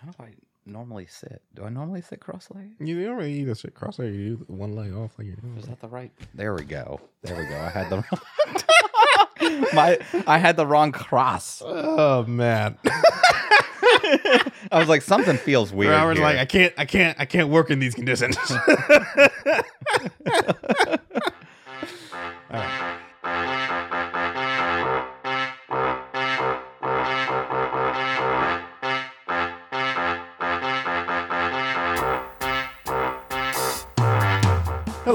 How do I normally sit? Do I normally sit cross-legged? You don't really either sit cross legged, you one leg off like you're doing. Is that the right? There we go. There we go. I had the wrong. My, I had the wrong cross. Oh man. I was like, something feels weird. Robert's here. like, I can't, I can't, I can't work in these conditions.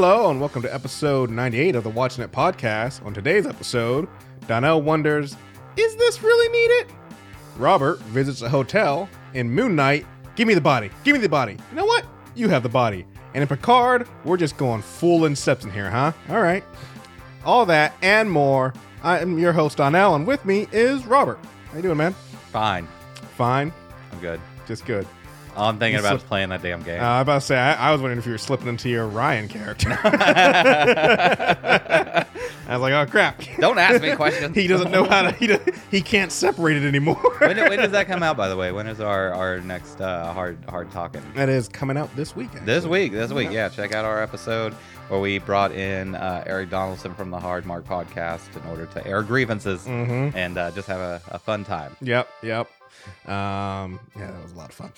Hello, and welcome to episode 98 of the Watching It podcast. On today's episode, Donnell wonders, is this really needed? Robert visits a hotel. In Moon Knight, give me the body. Give me the body. You know what? You have the body. And in Picard, we're just going full Inception here, huh? All right. All that and more. I am your host, Donnell, and with me is Robert. How you doing, man? fine. Fine. I'm good. Just good. All I'm thinking about slip- is playing that damn game. Uh, I was about to say, I, I was wondering if you were slipping into your Ryan character. I was like, oh crap. Don't ask me questions. he doesn't know how to. He, does, he can't separate it anymore. when, when does that come out? By the way, when is our our next uh, hard hard talking? that is coming out this week. This week, this week, yeah. Check out our episode where we brought in uh, Eric Donaldson from the Hard Mark podcast in order to air grievances Mm-hmm. and uh, just have a, a fun time. Yep, yep. Um, yeah, that was a lot of fun.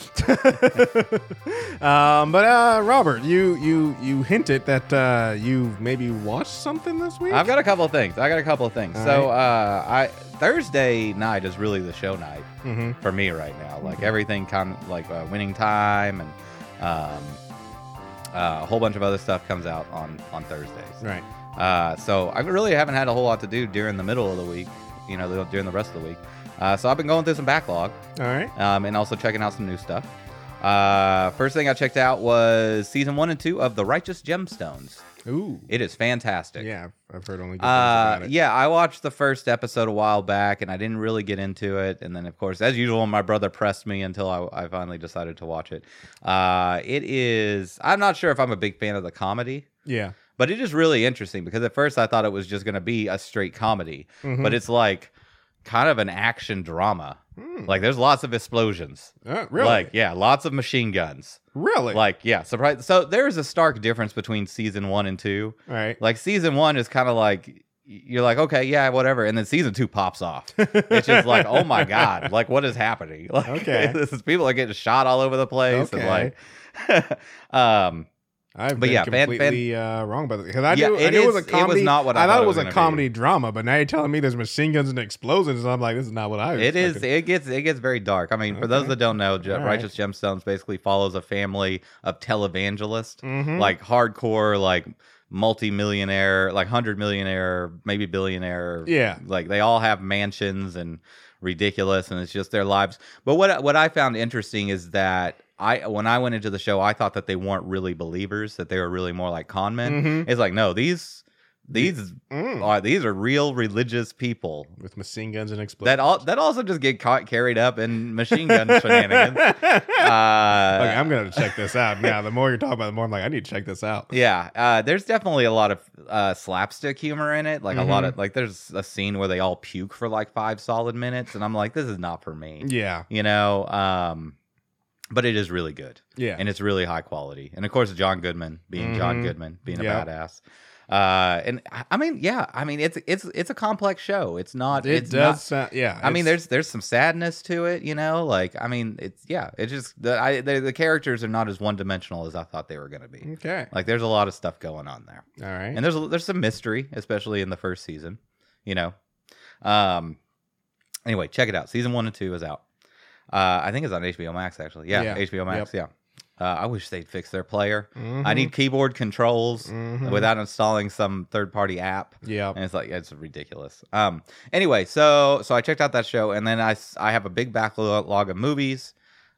um, but uh, Robert, you you you hinted that uh, you maybe watched something this week. I've got a couple of things. I got a couple of things. All so uh, I Thursday night is really the show night mm-hmm. for me right now. Like everything, kind of like uh, winning time and um, uh, a whole bunch of other stuff comes out on on Thursdays. Right. Uh, so I really haven't had a whole lot to do during the middle of the week. You know, during the rest of the week. Uh, so I've been going through some backlog All right. um, and also checking out some new stuff. Uh, first thing I checked out was season one and two of The Righteous Gemstones. Ooh. It is fantastic. Yeah, I've- heard only good things Uh, about it. yeah, I watched the first episode a while back and I didn't really get into it. And then, of course, as usual, my brother pressed me until I, I finally decided to watch it. Uh, it is, I'm not sure if I'm a big fan of the comedy, Yeah. but it is really interesting because at first I thought it was just going to be a straight comedy, Mhm. but it's like kind of an action drama. Hmm. Like, there's lots of explosions. Uh, really? Like, yeah, lots of machine guns. really? Like, yeah, surprise. So there's a stark difference between season one and two. All right. Like season one is kind of like you're like, okay, yeah, whatever, and then season two pops off. It's just like, oh my god, like what is happening? Like, Okay. this is people are getting shot all over the place, Okay. and like, um, I've But been yeah, completely uh, wrong about it because I Yeah, knew, I it knew it was a comedy. it was not what I I thought thought it it was was a gonna be. comedy drama, but now you're telling me there's machine guns and explosions, and I'm like, this is not what I. it is. It gets it gets very dark. I mean, for those that don't know, All right. Righteous Gemstones basically follows a family of televangelists, Mhm. like hardcore, like multi-millionaire, like hundred millionaire, maybe billionaire. Yeah. like they all have mansions and ridiculous, and it's just their lives. But what what I found interesting is that I when I went into the show, I thought that they weren't really believers; that they were really more like con men. Mhm. It's like no, these these Mm. are these are real religious people with machine guns and explosions. that all that also just get caught carried up in machine gun shenanigans. okay, Uh, I'm gonna check this out now. The more you're talking about, the more I'm like, I need to check this out. Yeah, uh, there's definitely a lot of uh, slapstick humor in it. Like a lot Mhm. of like, there's a scene where they all puke for like five solid minutes, and I'm like, this is not for me. Yeah, You know, um, but it is really good, yeah. and it's really high quality. And of course, John Goodman being John Mhm. Goodman, being a badass. Uh, and I- mean, yeah, I mean, it's it's it's a complex show. It's not. it it's does not, sound. Yeah, I mean, there's there's some sadness to it, you know. Like, I mean, it's yeah, it's just the I, the, the characters are not as one dimensional as I thought they were going to be. okay. Like, there's a lot of stuff going on there, All right. and there's a, there's some mystery, especially in the first season, you know. Um. Anyway, check it out. Season one and two is out. Uh, I think it's on HBO Max actually. Yeah, Yeah. HBO Max. Yeah. Uh, I wish they'd fix their player. I Mhm. need keyboard controls Mhm. without installing some third party app Yeah. and it's like it's ridiculous. Um. Anyway, so so I checked out that show, and then I I have a big backlog of movies,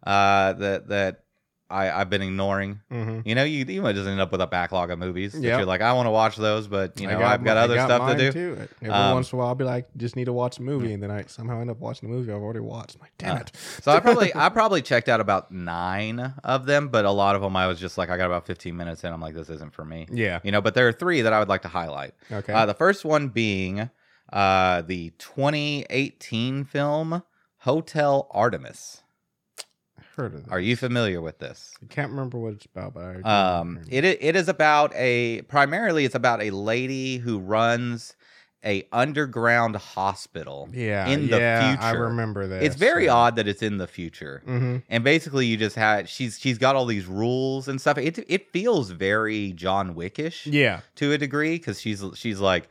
uh, that that I I've been ignoring. Mhm. You know, you you might just end up with a backlog of movies. that You're like, I want to watch those, but you know, I've got mi- I other stuff to do. Too. Every Um, once in a while, I'll be like, just need to watch a movie, and then I somehow end up watching the movie I've already watched. I'm like, damn Uh, it. So I probably I probably checked out about nine of them, but a lot of them I was just like, I got about 15 minutes in. I'm like, this isn't for me. Yeah. You know, but there are three that I would like to highlight. Okay. Uh, the first one being uh, the 2018 film Hotel Artemis. Heard of. Are you familiar with this? I can't remember what it's about, but I Um, it it is about a primarily it's about a lady who runs a underground hospital. yeah, in the yeah, I future. remember that. It's very odd that it's in the future. Mm-hmm. And basically, you just had she's she's got all these rules and stuff. It it feels very John Wickish Yeah, to a degree because she's she's like,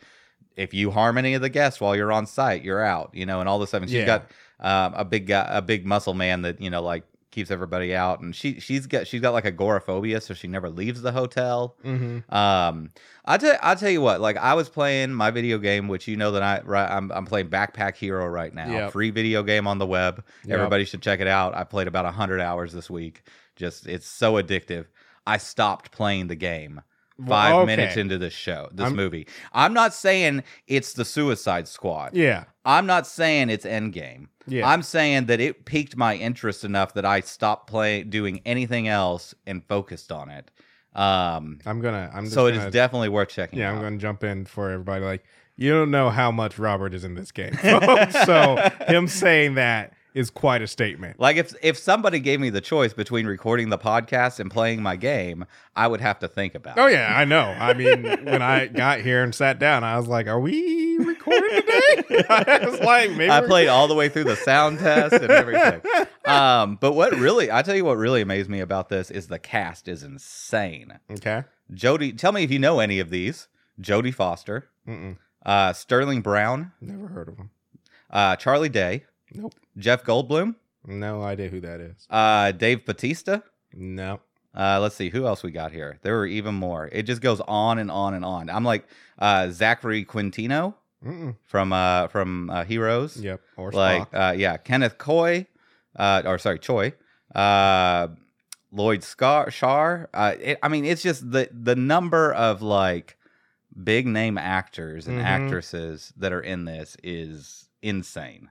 if you harm any of the guests while you're on site, you're out. You know, and all this stuff. And she's Yeah. got um, a big guy, a big muscle man that you know like keeps everybody out. And she she's got she's got like agoraphobia, so she never leaves the hotel. mm-hmm. Um, I tell I tell you what, like I was playing my video game, which you know that I right, I'm I'm playing Backpack Hero right now, Yep. free video game on the web. Yep. Everybody should check it out. I played about hundred hours this week. Just it's so addictive. I stopped playing the game five Well, minutes into this show, this I'm- movie. I'm not saying it's the Suicide Squad. Yeah, I'm not saying it's Endgame. yeah. I'm saying that it piqued my interest enough that I stopped playing, doing anything else, and focused on it. Um, I'm gonna. I'm just so it gonna, is definitely worth checking Yeah, out. I'm gonna jump in for everybody. Like, you don't know how much Robert is in this game, so him saying that is quite a statement. Like if if somebody gave me the choice between recording the podcast and playing my game, I would have to think about. Oh it. yeah, I know. I mean, when I got here and sat down, I was like, "Are we recording today?" I was like, "Maybe." I played all the way through the sound test and everything. Um, but what really, I tell you what really amazed me about this is the cast is insane. Okay. Jody, tell me if you know any of these. Jodie Foster, Mm-mm. uh, Sterling Brown, Never heard of him. uh, Charlie Day, Nope. Jeff Goldblum, No idea who that is. uh, Dave Batista. No. Uh, let's see who else we got here. There were even more. It just goes on and on and on. I'm like uh, Zachary Quintino Mm-mm. from uh, from uh, Heroes. Yep. Or like Spock. uh, yeah, Kenneth Coy, uh, or sorry, Choi, uh, Lloyd Scar, Shar. Uh, it, I mean, it's just the the number of like big name actors and Mhm. actresses that are in this is insane.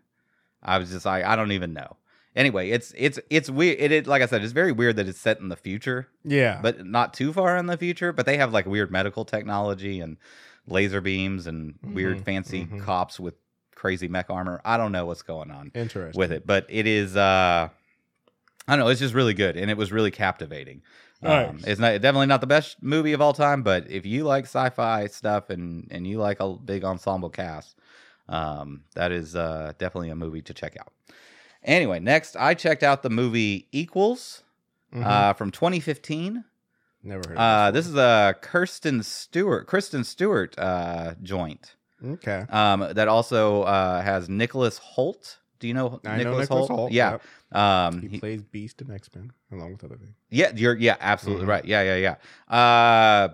I was just like, I don't even know. Anyway, it's it's it's weird. It, it like I said, it's very weird that it's set in the future, yeah. but not too far in the future. But they have like weird medical technology and laser beams and weird Mhm, fancy mhm. cops with crazy mech armor. I don't know what's going on Interesting. with it, but it is uh I don't know, it's just really good and it was really captivating. Um, it's not definitely not the best movie of all time, but if you like sci-fi stuff and and you like a big ensemble cast, um that is uh definitely a movie to check out. Anyway, next I checked out the movie Equals Mhm. uh from 2015. Never heard. Uh of this is a Kirsten Stewart Kristen Stewart uh joint. Okay. Um that also uh has Nicholas Hoult. Do you know I know Nicholas Nicholas Hoult? Hoult. Yeah. yep. Um, He, he- plays Beast in X Men along with other things. yeah, you're yeah, absolutely Mhm. right. Yeah, yeah, yeah. Uh,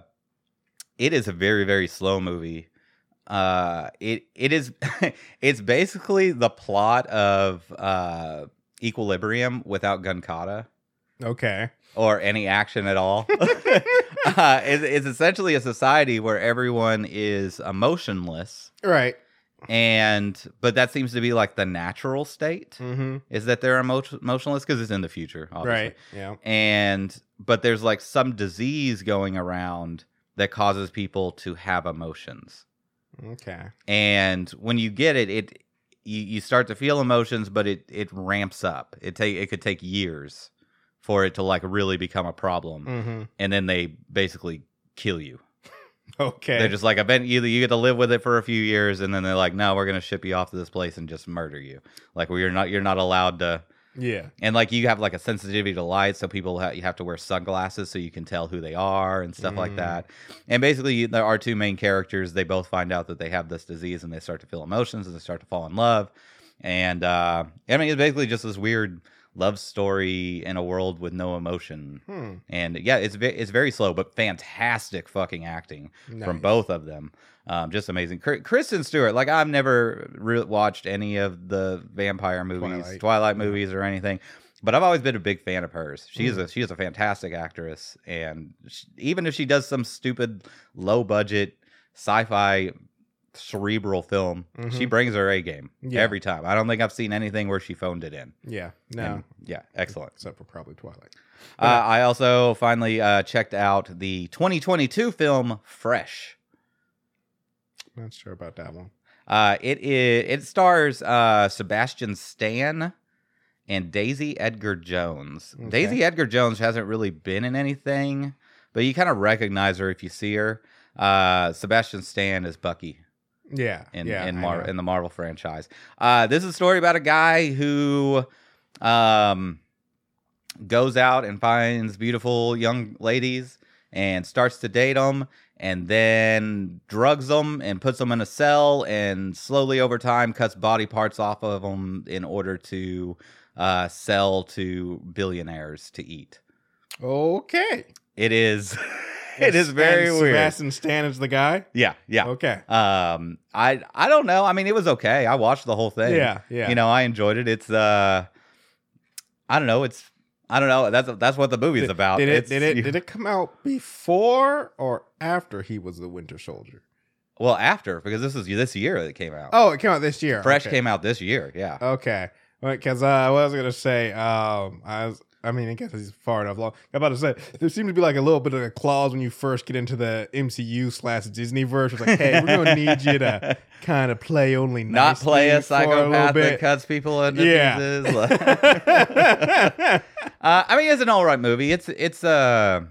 it is a very very slow movie. Uh, it it is it's basically the plot of uh Equilibrium without Gun Kata Okay. or any action at all. uh, it's, it's essentially a society where everyone is emotionless, Right. and but that seems to be like the natural state Mm-hmm. is that they're emo- emotionless because it's in the future, obviously. Right. Yeah. and but there's like some disease going around that causes people to have emotions Okay. and when you get it it you, you start to feel emotions but it it ramps up it take it could take years for it to like really become a problem Mm-hmm. and then they basically kill you Okay. they're just like event either you get to live with it for a few years and then they're like no we're going to ship you off to this place and just murder you like well, you're not you're not allowed to yeah. and like you have like a sensitivity to light so people ha- you have to wear sunglasses so you can tell who they are and stuff like Mm. that and basically there are two main characters they both find out that they have this disease and they start to feel emotions and they start to fall in love and uh i mean it's basically just this weird love story in a world with no emotion Hmm. and yeah it's ve- it's very slow but fantastic fucking acting from both of them. Um, just amazing. Kr- Kristen Stewart, like I've never re- watched any of the vampire movies, Twilight. Twilight, Yeah. movies, or anything, but I've always been a big fan of hers. She's Mm. a she is a fantastic actress, and sh even if she does some stupid low budget sci-fi cerebral film, she Mhm. brings her A game Yeah. every time. I don't think I've seen anything where she phoned it in. Yeah. No. And, yeah, excellent. Except for probably Twilight. Uh, I also finally uh, checked out the 2022 film Fresh. Not sure about that one. Uh, it is it stars uh, Sebastian Stan and Daisy Edgar Jones. Okay. Daisy Edgar Jones hasn't really been in anything, but you kind of recognize her if you see her. Uh, Sebastian Stan is Bucky Yeah. in yeah, in Mar- in the Marvel franchise. Uh, this is a story about a guy who um, goes out and finds beautiful young ladies and starts to date them, and then drugs them and puts them in a cell, and slowly over time cuts body parts off of them in order to uh, sell to billionaires to eat. Okay. It is. it is very And weird. Sebastian Stan is the guy. Yeah, yeah. Okay. Um, I I don't know. I mean, it was okay. I watched the whole thing. Yeah. Yeah. You know, I enjoyed it. It's uh, I don't know. It's I don't know. That's that's what the movie's Did- about. Did it? Did it? Did it come out before or after he was the Winter Soldier? Well, after because this is this year that it came out. Oh, it came out this year. Fresh okay. came out this year. Yeah. Okay. Because uh, I was gonna say, um, I was. I mean, I guess he's far enough long. I'm about to say there seems to be like a little bit of a clause when you first get into the MCU slash Disney verse. It's like, hey, we're gonna need you to kind of play only Not play a nicely for little psychopath that bit. cuts people into Yeah. pieces. uh, I mean, it's an all right movie. It's it's uh,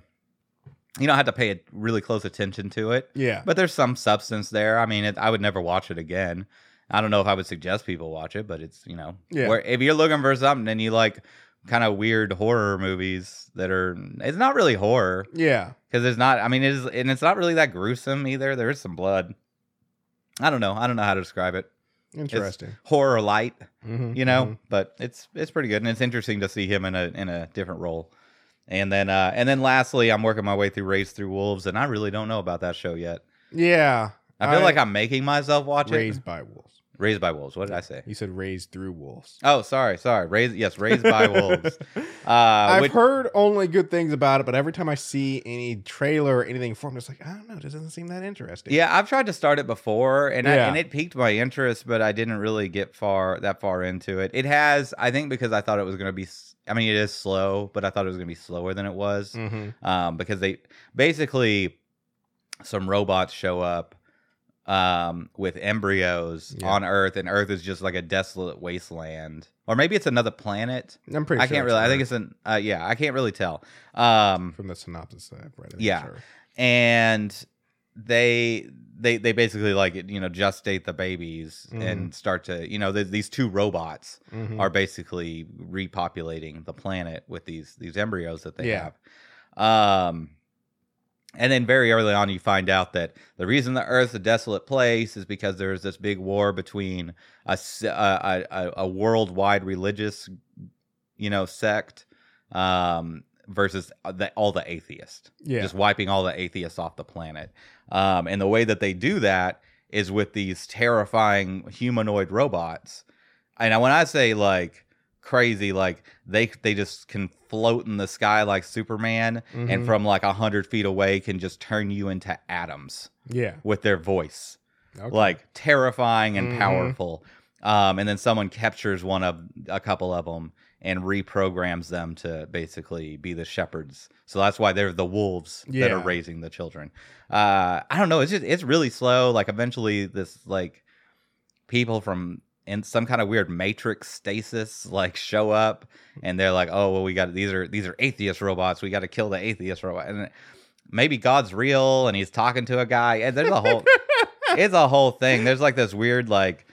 you don't have to pay really close attention to it. yeah. but there's some substance there. I mean, it, I would never watch it again. I don't know if I would suggest people watch it, but it's you know, Yeah. where if you're looking for something and you like kind of weird horror movies that are, it's not really horror Yeah. because it's not. I mean, it is, and it's not really that gruesome either. There is some blood. I don't know. I don't know how to describe it. Interesting. Horror light, Mhm, you know, mhm. but it's it's pretty good and it's interesting to see him in a in a different role. And then uh and then lastly, I'm working my way through Raised Through Wolves, and I really don't know about that show yet. Yeah. I feel like I'm making myself watch it. raised by wolves. Raised by wolves. What did I say? You said raised through wolves. Oh, sorry, sorry. Raised, yes, raised by wolves. Uh, I've which- heard only good things about it, but every time I see any trailer or anything for it, I'm just like, I don't know, it doesn't seem that interesting. yeah, I've tried to start it before, and I, and it piqued my interest, but I didn't really get far that far into it. It has, I think, because I thought it was going to be. I mean, it is slow, but I thought it was going to be slower than it was, Mm-hmm. um, because they basically some robots show up um with embryos Yeah. on earth and earth is just like a desolate wasteland or maybe it's another planet I'm pretty sure I sure can't really. I think it's an. Uh, yeah, I can't really tell. Um, from the synopsis that I've read. Yeah. Earth. and they they they basically like you know gestate the babies Mhm. and start to you know th- these two robots Mhm. are basically repopulating the planet with these these embryos that they Yeah. have. Um, and then very early on, you find out that the reason the Earth's a desolate place is because there's this big war between a a worldwide religious, you know, sect um, versus the, all the atheists yeah. just wiping all the atheists off the planet. Um, and the way that they do that is with these terrifying humanoid robots. And when I say like crazy, like they they just can float in the sky like Superman, and Mhm. from like a hundred feet away can just turn you into atoms yeah. with their voice Okay. like terrifying and Mhm. powerful. Um, and then someone captures one of a couple of them and reprograms them to basically be the shepherds. So that's why they're the wolves that are raising the children. Uh, I don't know. It's just it's really slow. Like eventually, this like people from in some kind of weird matrix stasis like show up and they're like, oh well, we got these are these are atheist robots. We got to kill the atheist robot. And maybe God's real and he's talking to a guy. And there's a whole it's a whole thing. There's like this weird like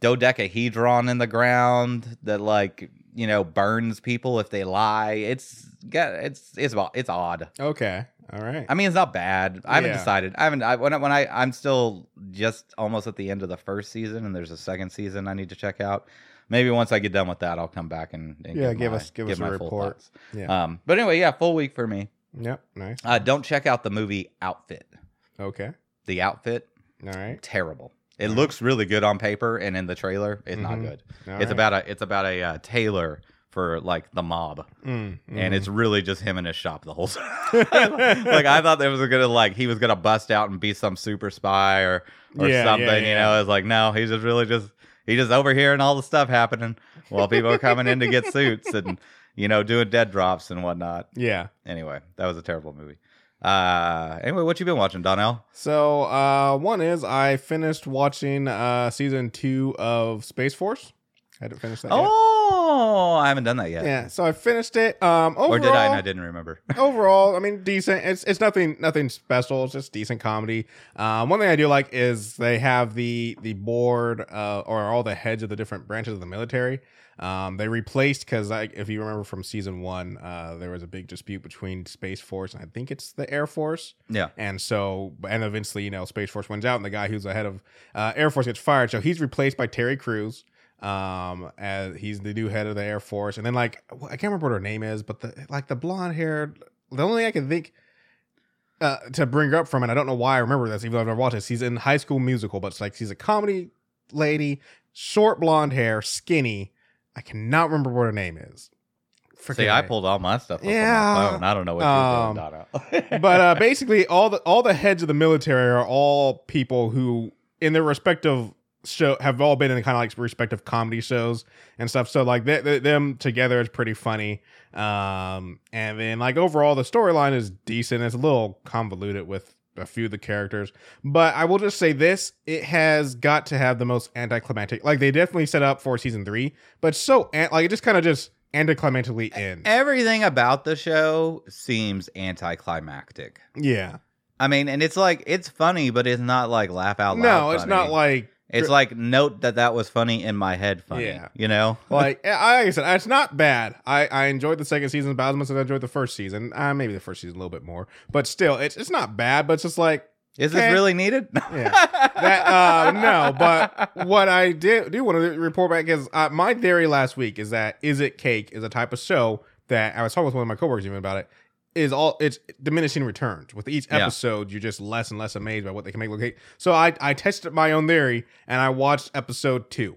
dodecahedron in the ground that like you know burns people if they lie. It's got it's it's about it's odd. okay. All right. I mean, it's not bad. I haven't Yeah. decided. I haven't. I, when I, when I I'm still just almost at the end of the first season, and there's a second season I need to check out. Maybe once I get done with that, I'll come back and, and Yeah, give, us- give us a full report. thoughts. yeah. Um, but anyway, yeah, full week for me. yep. Nice. Uh, don't check out the movie Outfit. Okay. The Outfit, All right. terrible. It looks really good on paper, and in the trailer, it's not Mhm. good. All it's right. about a it's about a uh, tailor for like the mob, Mm, and mhm. it's really just him in his shop the whole time. like I thought there was gonna like he was gonna bust out and be some super spy or or Yeah, yeah, something. You know, it's like no, he's just really just he's just overhearing all the stuff happening while people are coming in to get suits and you know doing dead drops and whatnot. yeah. Anyway, that was a terrible movie. Uh, anyway, what you been watching, Donnell? So uh, one is I finished watching uh, season two of Space Force. I hadn't finish that yet. Oh, I haven't done that yet. Yeah, so I finished it. Um, overall, Or did I? And I didn't remember. overall, I mean, decent. It's it's nothing nothing special. It's just decent comedy. Um, one thing I do like is they have the the board uh, or all the heads of the different branches of the military. Um, they replaced because if you remember from season one, uh, there was a big dispute between Space Force and I think it's the Air Force. yeah. And so, and eventually, you know, Space Force wins out, and the guy who's the head of uh, Air Force gets fired. So he's replaced by Terry Crews. Um, as he's the new head of the Air Force, and then like I can't remember what her name is, but the like the blonde haired, the only thing I can think uh, to bring her up from, it, I don't know why I remember this, even though I've never watched it. She's in High School Musical, but it's like she's a comedy lady, short blonde hair, skinny. I cannot remember what her name is. See, I pulled all my stuff up Yeah. on my phone. I don't know what Um, you're doing, Donna. but uh, basically, all the all the heads of the military are all people who, in their respective show, have all been in kind of like respective comedy shows and stuff. So like th- th- them together is pretty funny. Um, and then like overall, the storyline is decent. It's a little convoluted with a few of the characters, but I will just say this: it has got to have the most anticlimactic. Like they definitely set up for season three, but so like it just kind of just anticlimactically ends. Everything about the show seems anticlimactic. Yeah. I mean, and it's like it's funny, but it's not like laugh out loud. No, it's funny. not like It's like note that that was funny in my head. Funny, Yeah. you know. like I- like I said, it's not bad. I, I enjoyed the second season as much as I enjoyed the first season. Uh, maybe the first season a little bit more, but still, it's it's not bad. But it's just like Is Okay. this really needed? Yeah. that. Uh, no, but what I did do want to report back is uh, my theory last week is that is it cake is a type of show that I was talking with one of my coworkers even about it. Is all it's diminishing returns with each Yeah. episode. You're just less and less amazed by what they can make look cake. So I I tested my own theory and I watched episode two,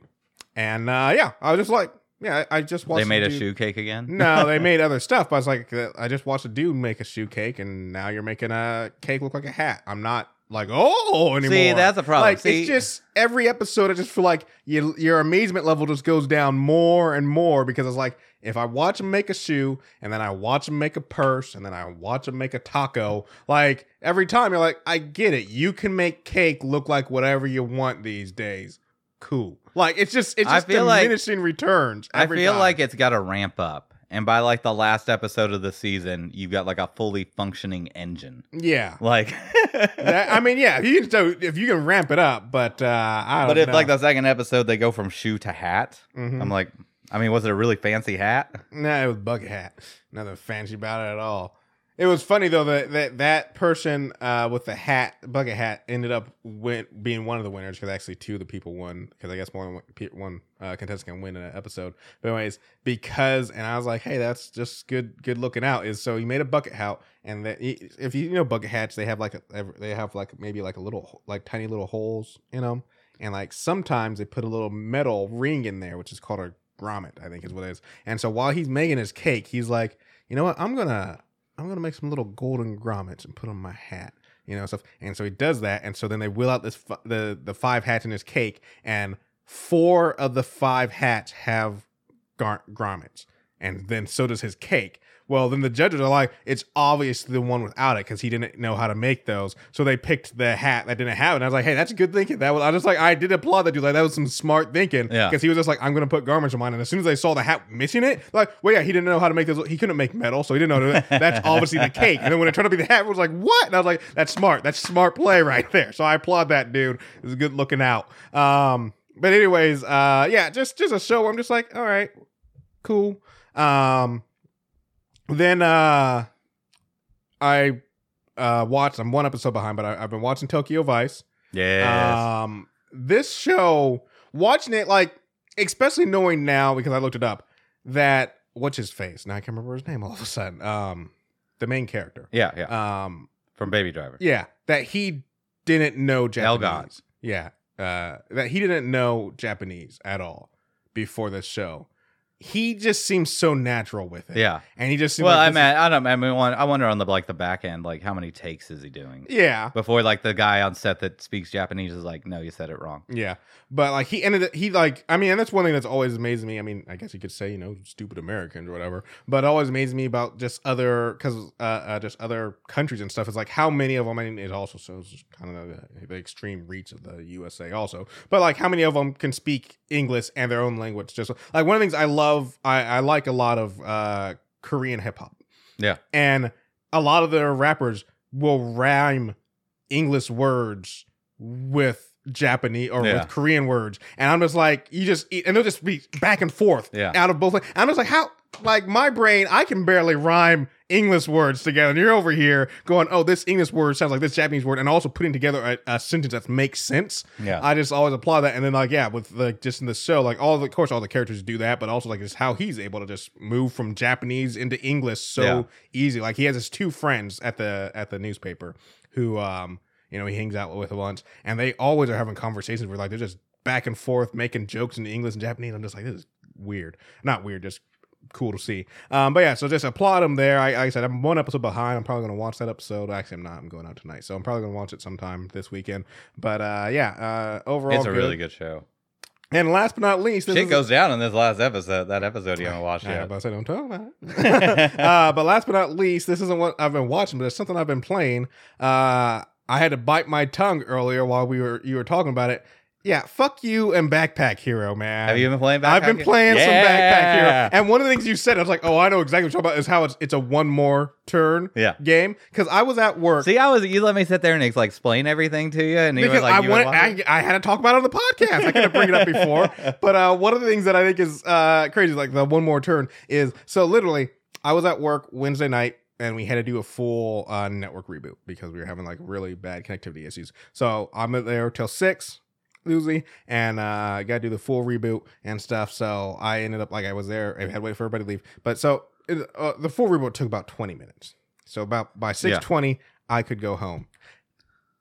and uh, yeah, I was just like, yeah, I I just watched. they made a dude- shoe cake again. no, they made other stuff, but I was like, I just watched a dude make a shoe cake, and now you're making a cake look like a hat. I'm not like, oh, anymore. See, that's a problem. Like, See- it's just every episode, I just feel like you, your amazement level just goes down more and more because it's like, if I watch him make a shoe, and then I watch him make a purse, and then I watch him make a taco, like every time you're like, I get it. You can make cake look like whatever you want these days. Cool. Like it's just it's I just feel like- diminishing returns. I feel time. like it's got to ramp up, and by like the last episode of the season, you've got like a fully functioning engine. yeah. Like, That- I mean, yeah, if you can, so if you can ramp it up, but uh, I don't but if know. like the second episode they go from shoe to hat, Mhm. I'm like, I mean, was it a really fancy hat? Nah, it was bucket hat. Nothing fancy about it at all. It was funny though that that, that person uh, with the hat, bucket hat, ended up win- being one of the winners because actually two of the people won because I guess more than one, one uh, contestant can win in an episode. But anyways, because and I was like, hey, that's just good good looking out. Is so he made a bucket hat and that if you, know bucket hats, they have like a, they have like maybe like a little like tiny little holes in them, and like sometimes they put a little metal ring in there, which is called a grommet, I think is what it is. And so while he's making his cake, he's like, you know what? I'm gonna I'm gonna make some little golden grommets and put on my hat, you know, stuff. And so he does that, and so then they wheel out this fi- the the five hats in his cake, and four of the five hats have gar- grommets, and then so does his cake. Well, then the judges are like, it's obviously the one without it because he didn't know how to make those. So they picked the hat that didn't have it. And I was like, hey, that's good thinking. That was I was just like, I did applaud that dude. Like that was some smart thinking. Yeah. Because he was just like, I'm gonna put garments on mine. And as soon as they saw the hat missing it, like, well, yeah, he didn't know how to make those. He couldn't make metal, so he didn't know that. That's obviously the cake. And then when it turned to be the hat, it was like, what? And I was like, that's smart. That's smart play right there. So I applaud that dude. It was good looking out. Um, but anyways, uh, yeah, just just a show. Where I'm just like, all right, cool. Um, then uh, I uh watched. I'm one episode behind, but I, I've been watching Tokyo Vice. Yeah. Um, this show, watching it, like, especially knowing now because I looked it up, that what's his face? Now I can't remember his name all of a sudden. Um, the main character. yeah, yeah. Um, From Baby Driver. yeah, that he didn't know Japanese. Elgort. Yeah, uh, that he didn't know Japanese at all before this show. He just seems so natural with it. Yeah. and he just seems Well, like I mean, I don't. I mean, I wonder on the like the back end, like how many takes is he doing yeah, before like the guy on set that speaks Japanese is like, no, you said it wrong. Yeah, but like he ended, he like, I mean, and that's one thing that's always amazed me. I mean, I guess you could say, you know, stupid Americans or whatever, but it always amazes me about just other, because uh, uh, just other countries and stuff. Is like how many of them, I mean, it also shows kind of the, the extreme reach of the USA also, but like how many of them can speak English and their own language. Just like one of the things I love love I, I like a lot of uh Korean hip hop. Yeah. And a lot of their rappers will rhyme English words with Japanese or Yeah. with Korean words. And I'm just like, you just eat, and they'll just be back and forth Yeah. out of both. I'm just like, how like my brain, I can barely rhyme English words together. And you're over here going, oh, this English word sounds like this Japanese word, and also putting together a, a sentence that makes sense. Yeah. I just always applaud that. And then like, yeah, with like just in the show, like all the of course all the characters do that, but also like just how he's able to just move from Japanese into English so Yeah. easy. Like he has his two friends at the at the newspaper who um you know he hangs out with once, and they always are having conversations where like they're just back and forth making jokes in English and Japanese. I'm just like, this is weird. Not weird, just cool to see. Um, but yeah, so just applaud him there. I, like I said, I'm one episode behind. I'm probably gonna watch that episode. Actually, I'm not. I'm going out tonight, so I'm probably gonna watch it sometime this weekend. But uh, yeah, uh, overall, It's a good. really good show. And last but not least, this Shit goes down in this last episode. That episode you haven't watched Yeah, yet. but I said don't talk about it. uh, but last but not least, this isn't what I've been watching, but it's something I've been playing. Uh, I had to bite my tongue earlier while we were you were talking about it. Yeah, fuck you and Backpack Hero, man. Have you been playing Backpack? Hero? I've been playing some Backpack Hero, Yeah. and one of the things you said, I was like, "Oh, I know exactly what you're talking about." Is how it's it's a one more turn Yeah. game because I was at work. See, I was you let me sit there and like explain everything to you, and you were because like, I you were wanted, watching? I, I had to talk about it on the podcast. I couldn't bring it up before, but uh, one of the things that I think is uh, crazy, like the one more turn, is so literally, I was at work Wednesday night and we had to do a full uh, network reboot because we were having like really bad connectivity issues. So I'm there till six. Usually, and uh, got to do the full reboot and stuff. So I ended up like I was there. I had to wait for everybody to leave. But so it, uh, the full reboot took about twenty minutes. So about by six twenty, I could go home.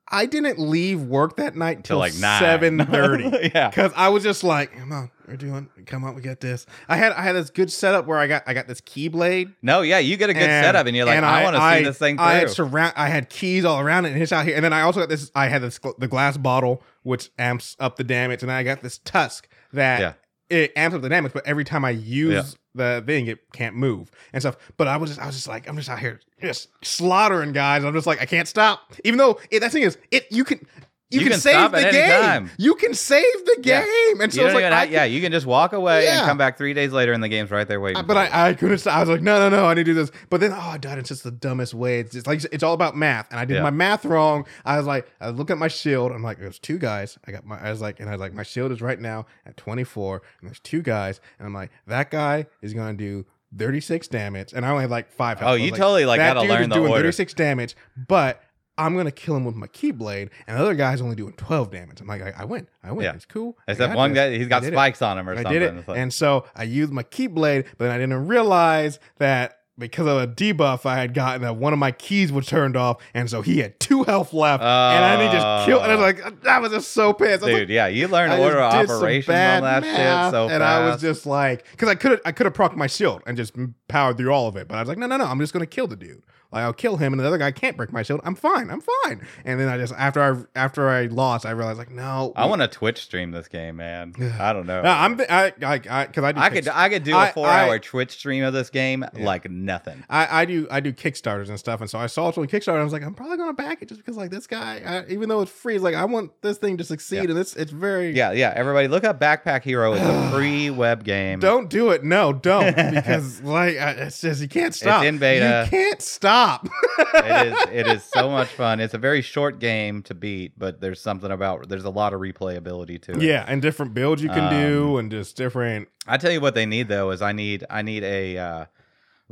I didn't leave work that night till Till like seven thirty yeah. because I was just like, "Come on, we're doing. Come on, we got this." I had I had this good setup where I got I got this keyblade. No, yeah, you get a good and- setup, and you're like, and I, want to see this thing through. I had surround. I had keys all around it, and it's out here. And then I also got this. I had this the glass bottle, which amps up the damage, and I got this tusk that Yeah. it amps up the damage. But every time I use the thing, it can't move and stuff. But I was just I was just like, I'm just out here just slaughtering guys. I'm just like, I can't stop. Even though it, that thing is, it you can. You, You can, can save the game. time. You can save the Yeah. game, and so it's like, have- yeah, you can just walk away Yeah. and come back three days later, and the game's right there waiting. I- but. I, I couldn't stop. I was like, no, no, no, I need to do this. But then, oh, God, it's just the dumbest way. It's just like it's all about math, and I did Yeah. my math wrong. I was like, I look at my shield. I'm like, there's two guys. I got my. I was like, and I was like, my shield is right now at 24, and there's two guys, and I'm like, that guy is gonna do 36 damage, and I only have like five. health. Oh, you totally, like, gotta learn the doing order. 36 damage, but. I'm gonna kill him with my keyblade, and the other guy's only doing 12 damage. I'm like, I, I win, I win. Yeah. It's cool. Except one guy, he's got did it. spikes on him or I something. did it. Like- and so I used my keyblade, but then I didn't realize that because of a debuff I had gotten, that one of my keys was turned off, and so he had two health left, and I to just kill. And I was like, uh, that was just so pissed. Dude, like, yeah, you learn I order of operations on that math, shit so and fast. I was just like, because I could have, I could have procced my shield and just powered through all of it, but I was like, no, no, no, I'm just gonna kill the dude. Like I'll kill him, and the other guy can't break my shield. I'm fine. I'm fine. And then I just after I after I lost, I realized like, no, I want to Twitch stream this game, man. I don't know. No, I'm I I because I, do I could I could do a I- four hour I- Twitch stream of this game like nothing. I, I do I do Kickstarters and stuff, and so I saw it on Kickstarter. And I was like, I'm probably gonna back it just because like this guy, I, even though it's free, it's like I want this thing to succeed, Yeah. and it's it's very Yeah, yeah. Everybody, look up Backpack Hero. It's a free web game. Don't do it, no, don't because like I- it's just you can't stop. It's in beta. You can't stop. it is it is so much fun. It's a very short game to beat, but there's something about there's a lot of replayability to it. yeah, and different builds you can Um, do, and just different. I tell you what they need though is I need I need a uh,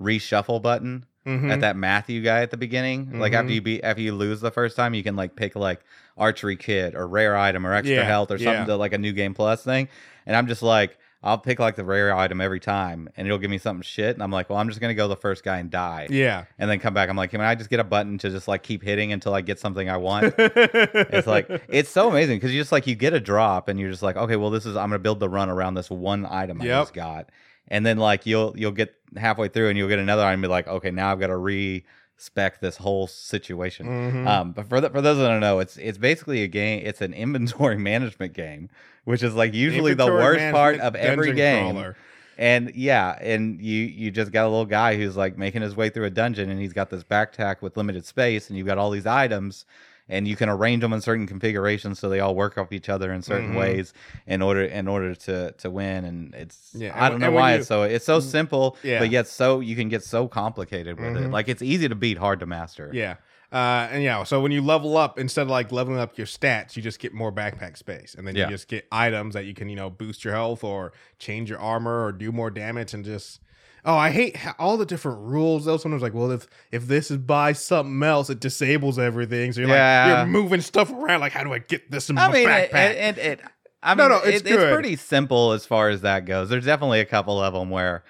reshuffle button Mhm. at that Matthew guy at the beginning. Like after Mhm. you beat after you lose the first time, you can like pick like archery kit or rare item or extra Yeah, health or something yeah. to like a new game plus thing. And I'm just like, I'll pick like the rare item every time and it'll give me something shit. And I'm like, well, I'm just gonna go the first guy and die. Yeah. And then come back. I'm like, can I just get a button to just like keep hitting until I get something I want? it's like it's so amazing because you just like you get a drop and you're just like, okay, well, this is I'm gonna build the run around this one item I just got, and then like you'll you'll get halfway through and you'll get another item and be like, okay, now I've got to respec this whole situation. Mhm. Um, but for the, for those that don't know, it's it's basically a game. It's an inventory management game, which is like usually the worst part of every game. crawler. And yeah, and you you just got a little guy who's like making his way through a dungeon, and he's got this backpack with limited space, and you've got all these items, and you can arrange them in certain configurations so they all work off each other in certain Mhm. ways in order in order to to win. And it's Yeah, I don't know why you- it's so it's so simple, Yeah. but yet so you can get so complicated with Mhm. it. Like it's easy to beat, hard to master. Yeah. Uh, and yeah, so when you level up, instead of like leveling up your stats, you just get more backpack space, and then Yeah. you just get items that you can, you know, boost your health or change your armor or do more damage, and just oh, I hate all the different rules. Though sometimes like, well, if if this is by something else, it disables everything. So you're Yeah. like you're moving stuff around. Like, how do I get this in I my mean, backpack? it, it, it, I No, mean, no, it's it- it's pretty simple as far as that goes. There's definitely a couple of them where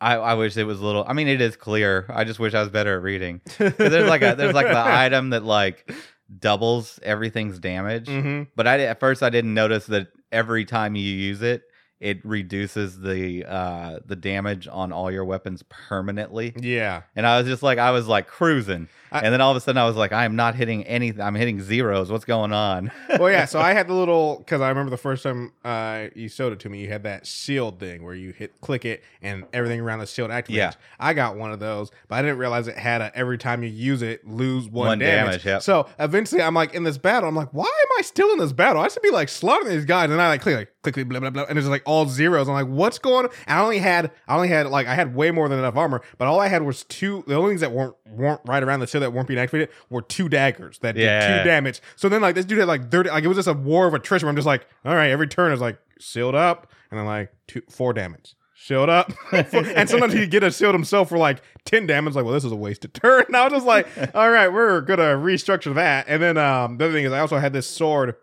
I, I wish it was a little. I mean, it is clear. I just wish I was better at reading. there's like a there's like the item that like doubles everything's damage. hmm But I at first I didn't notice that every time you use it, it reduces the uh the damage on all your weapons permanently. Yeah. And I was just like I was like cruising. I- and then all of a sudden I was like I am not hitting anything. I'm hitting zeros. What's going on? well, yeah. So I had the little because I remember the first time uh, you showed it to me. You had that shield thing where you hit click it and everything around the shield activates. Yeah. I got one of those, but I didn't realize it had a every time you use it lose one, One damage. damage, yep. So eventually, I'm like in this battle. I'm like, why am I still in this battle? I should be like slaughtering these guys, and I like click like click click blah blah blah, and it's like all zeros. I'm like, what's going on? And I only had I only had like I had way more than enough armor, but all I had was two. The only things that weren't weren't right around the shield that weren't being activated were two daggers that did two damage. So then like this dude had like 30 like it was just a war of attrition where I'm just like, all right, every turn is like shield up and then like two four damage. Shield up. and sometimes he'd get a shield himself for like 10 damage. Like, well, this is a wasted turn. And I was just like, all right, we're gonna restructure that. And then um the other thing is I also had this sword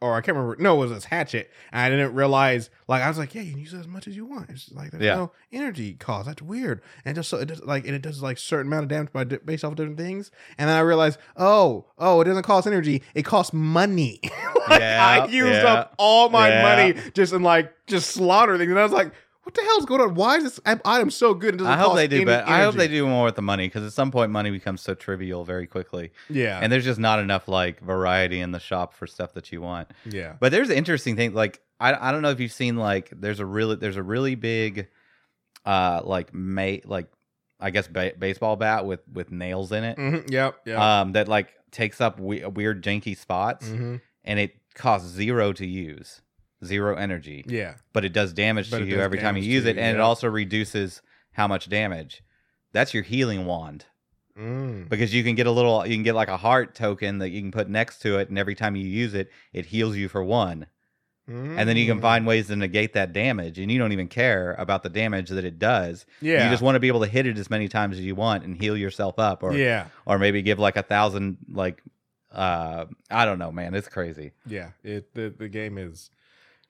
or I can't remember. No, it was this hatchet. And I didn't realize, like, I was like, yeah, you can use it as much as you want. It's like, there's Yeah. no energy cost. That's weird. And just so it does, like, and it does like certain amount of damage by based off of different things. And then I realized, oh, oh, it doesn't cost energy. It costs money. like, I used yeah, up all my yeah. money just in like, just slaughter things. And I was like, what the hell's going on? Why is this item so good? I hope they do, but I hope they do more with the money because at some point money becomes so trivial very quickly, Yeah. and there's just not enough like variety in the shop for stuff that you want. yeah. But there's an interesting thing. Like I, I don't know if you've seen like there's a really there's a really big, uh, like mate like I guess ba- baseball bat with with nails in it. Mhm. Yep. Yeah. Um, that like takes up we- weird janky spots, hmm and it costs zero to use, zero energy, Yeah. but it does damage But to it you does every time you damage use to it, you, and it yeah. also reduces how much damage. That's your healing wand Mm. because you can get a little, you can get like a heart token that you can put next to it, and every time you use it, it heals you for one. and then you can Mm. find ways to negate that damage and you don't even care about the damage that it does Yeah. you just want to be able to hit it as many times as you want and heal yourself up or yeah. or maybe give like a thousand like uh i don't know man it's crazy Yeah. It the, the game is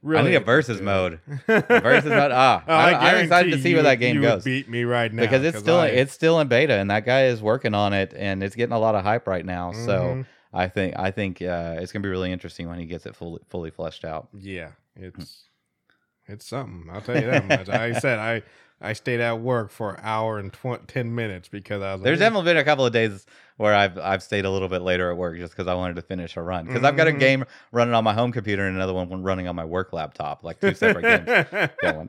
i really need a versus good. mode A versus mode ah Oh, I, i'm excited to see you where that would- game you would goes Beat me right now because it's still I- it's still in beta and that guy is working on it and it's getting a lot of hype right now so Mhm. i think i think uh it's gonna be really interesting when he gets it fully fully fleshed out yeah, it's it's something. I'll tell you that much. I said, I I stayed at work for an hour and tw- ten minutes because I was. There's like, definitely been a couple of days where I've I've stayed a little bit later at work just because I wanted to finish a run. Because I've got a Mhm. game running on my home computer and another one running on my work laptop, like two separate games going.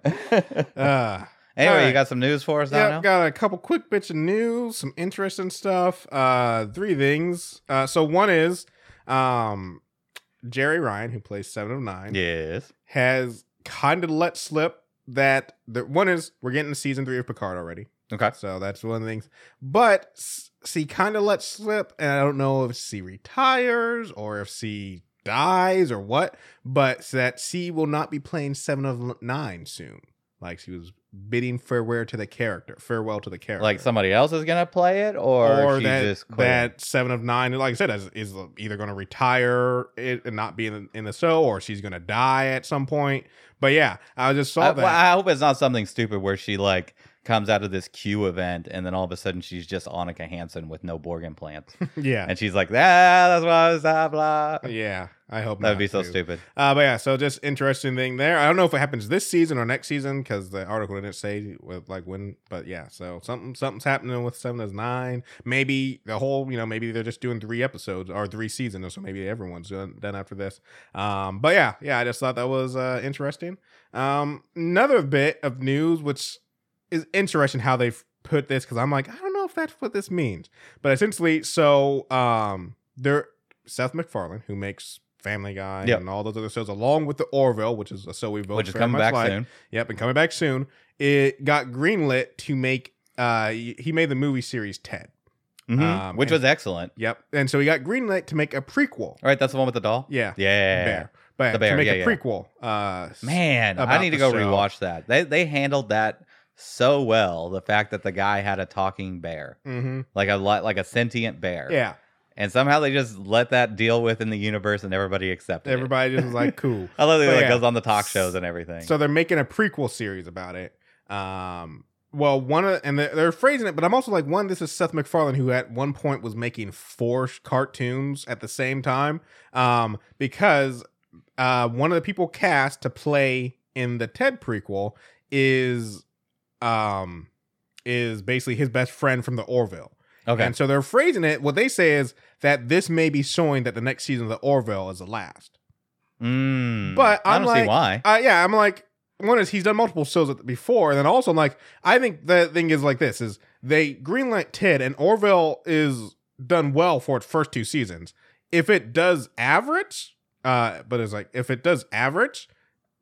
Uh, anyway, you got some news for us now? yeah, I've got a couple quick bits of news, some interesting stuff. Uh, three things. Uh, so one is, um, Jeri Ryan, who plays Seven of Nine, Yes. has kind of let slip that the one is we're getting to season three of Picard already. Okay. So that's one of the things. But s- C kind of let slip, and I don't know if C retires or if C dies or what, but that C will not be playing Seven of Nine soon. Like she was bidding farewell to the character, farewell to the character. Like somebody else is gonna play it, or, or she that that Seven of Nine, like I said, is, is either going to retire it and not be in the, in the show, or she's going to die at some point. But yeah, I just saw I, that. well, I hope it's not something stupid where she like comes out of this Q event and then all of a sudden she's just Annika Hansen with no Borg implants, yeah, and she's like, "Ah, that's what I was blah blah." yeah. I hope not. That would be so too. stupid. Uh, but yeah, so just interesting thing there. I don't know if it happens this season or next season because the article didn't say with like when. But yeah, so something something's happening with Seven as Nine. Maybe the whole, you know, maybe they're just doing three episodes or three seasons, so maybe everyone's done, done after this. Um, but yeah, yeah, I just thought that was uh, interesting. Um, another bit of news, which is interesting how they've put this because I'm like, I don't know if that's what this means, but essentially, so um, there Seth MacFarlane, who makes Family Guy Yep. and all those other shows, along with the Orville, which is a show we both which is coming back like. soon. Yep, and coming back soon. It got greenlit to make. Uh, he made the movie series Ted. Mhm. Um, which and- was excellent. Yep, and so he got greenlit to make a prequel. All right, that's the one with the doll. Yeah, Yeah, bear, but The bear, to make yeah, a yeah. prequel. Uh, Man, I need to go show. rewatch that. They they handled that so well. The fact that the guy had a talking bear, hmm like a li- like a sentient bear, Yeah, and somehow they just let that deal with in the universe, and everybody accepted it. everybody just was like, "Cool." I love that it yeah. goes on the talk shows and everything. So they're making a prequel series about it. Um, well, one of and they're, they're phrasing it, but I'm also like, one, this is Seth MacFarlane, who at one point was making four cartoons at the same time. Um, because uh, one of the people cast to play in the Ted prequel is um is basically his best friend from the Orville. okay, And so they're phrasing it. What they say is that this may be showing that the next season of the Orville is the last. Mm, but I I'm don't see like- why. Uh, yeah, I'm like, one is he's done multiple shows before, and then also I'm like, I think the thing is like this is they greenlight Ted and Orville is done well for its first two seasons. If it does average, uh, but it's like if it does average,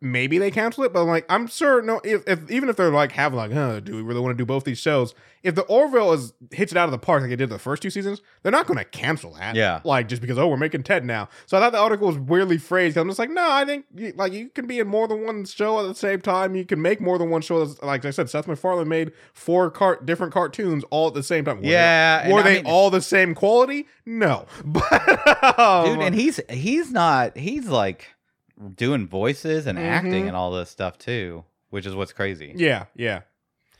maybe they cancel it. But I'm like, I'm sure no, if, if even if they're like having like, huh, do we really want to do both these shows? If the Orville is hits it out of the park like it did the first two seasons, they're not going to cancel that. Yeah. like just because oh we're making Ted now. So I thought the article was weirdly phrased. I'm just like, no, I think like you can be in more than one show at the same time. You can make more than one show. Like I said, Seth MacFarlane made four cart different cartoons all at the same time. Were Yeah, and were I they mean- all the same quality? No, but um, dude and he's he's not he's like doing voices and acting Mhm. and all this stuff too which is what's crazy yeah, yeah.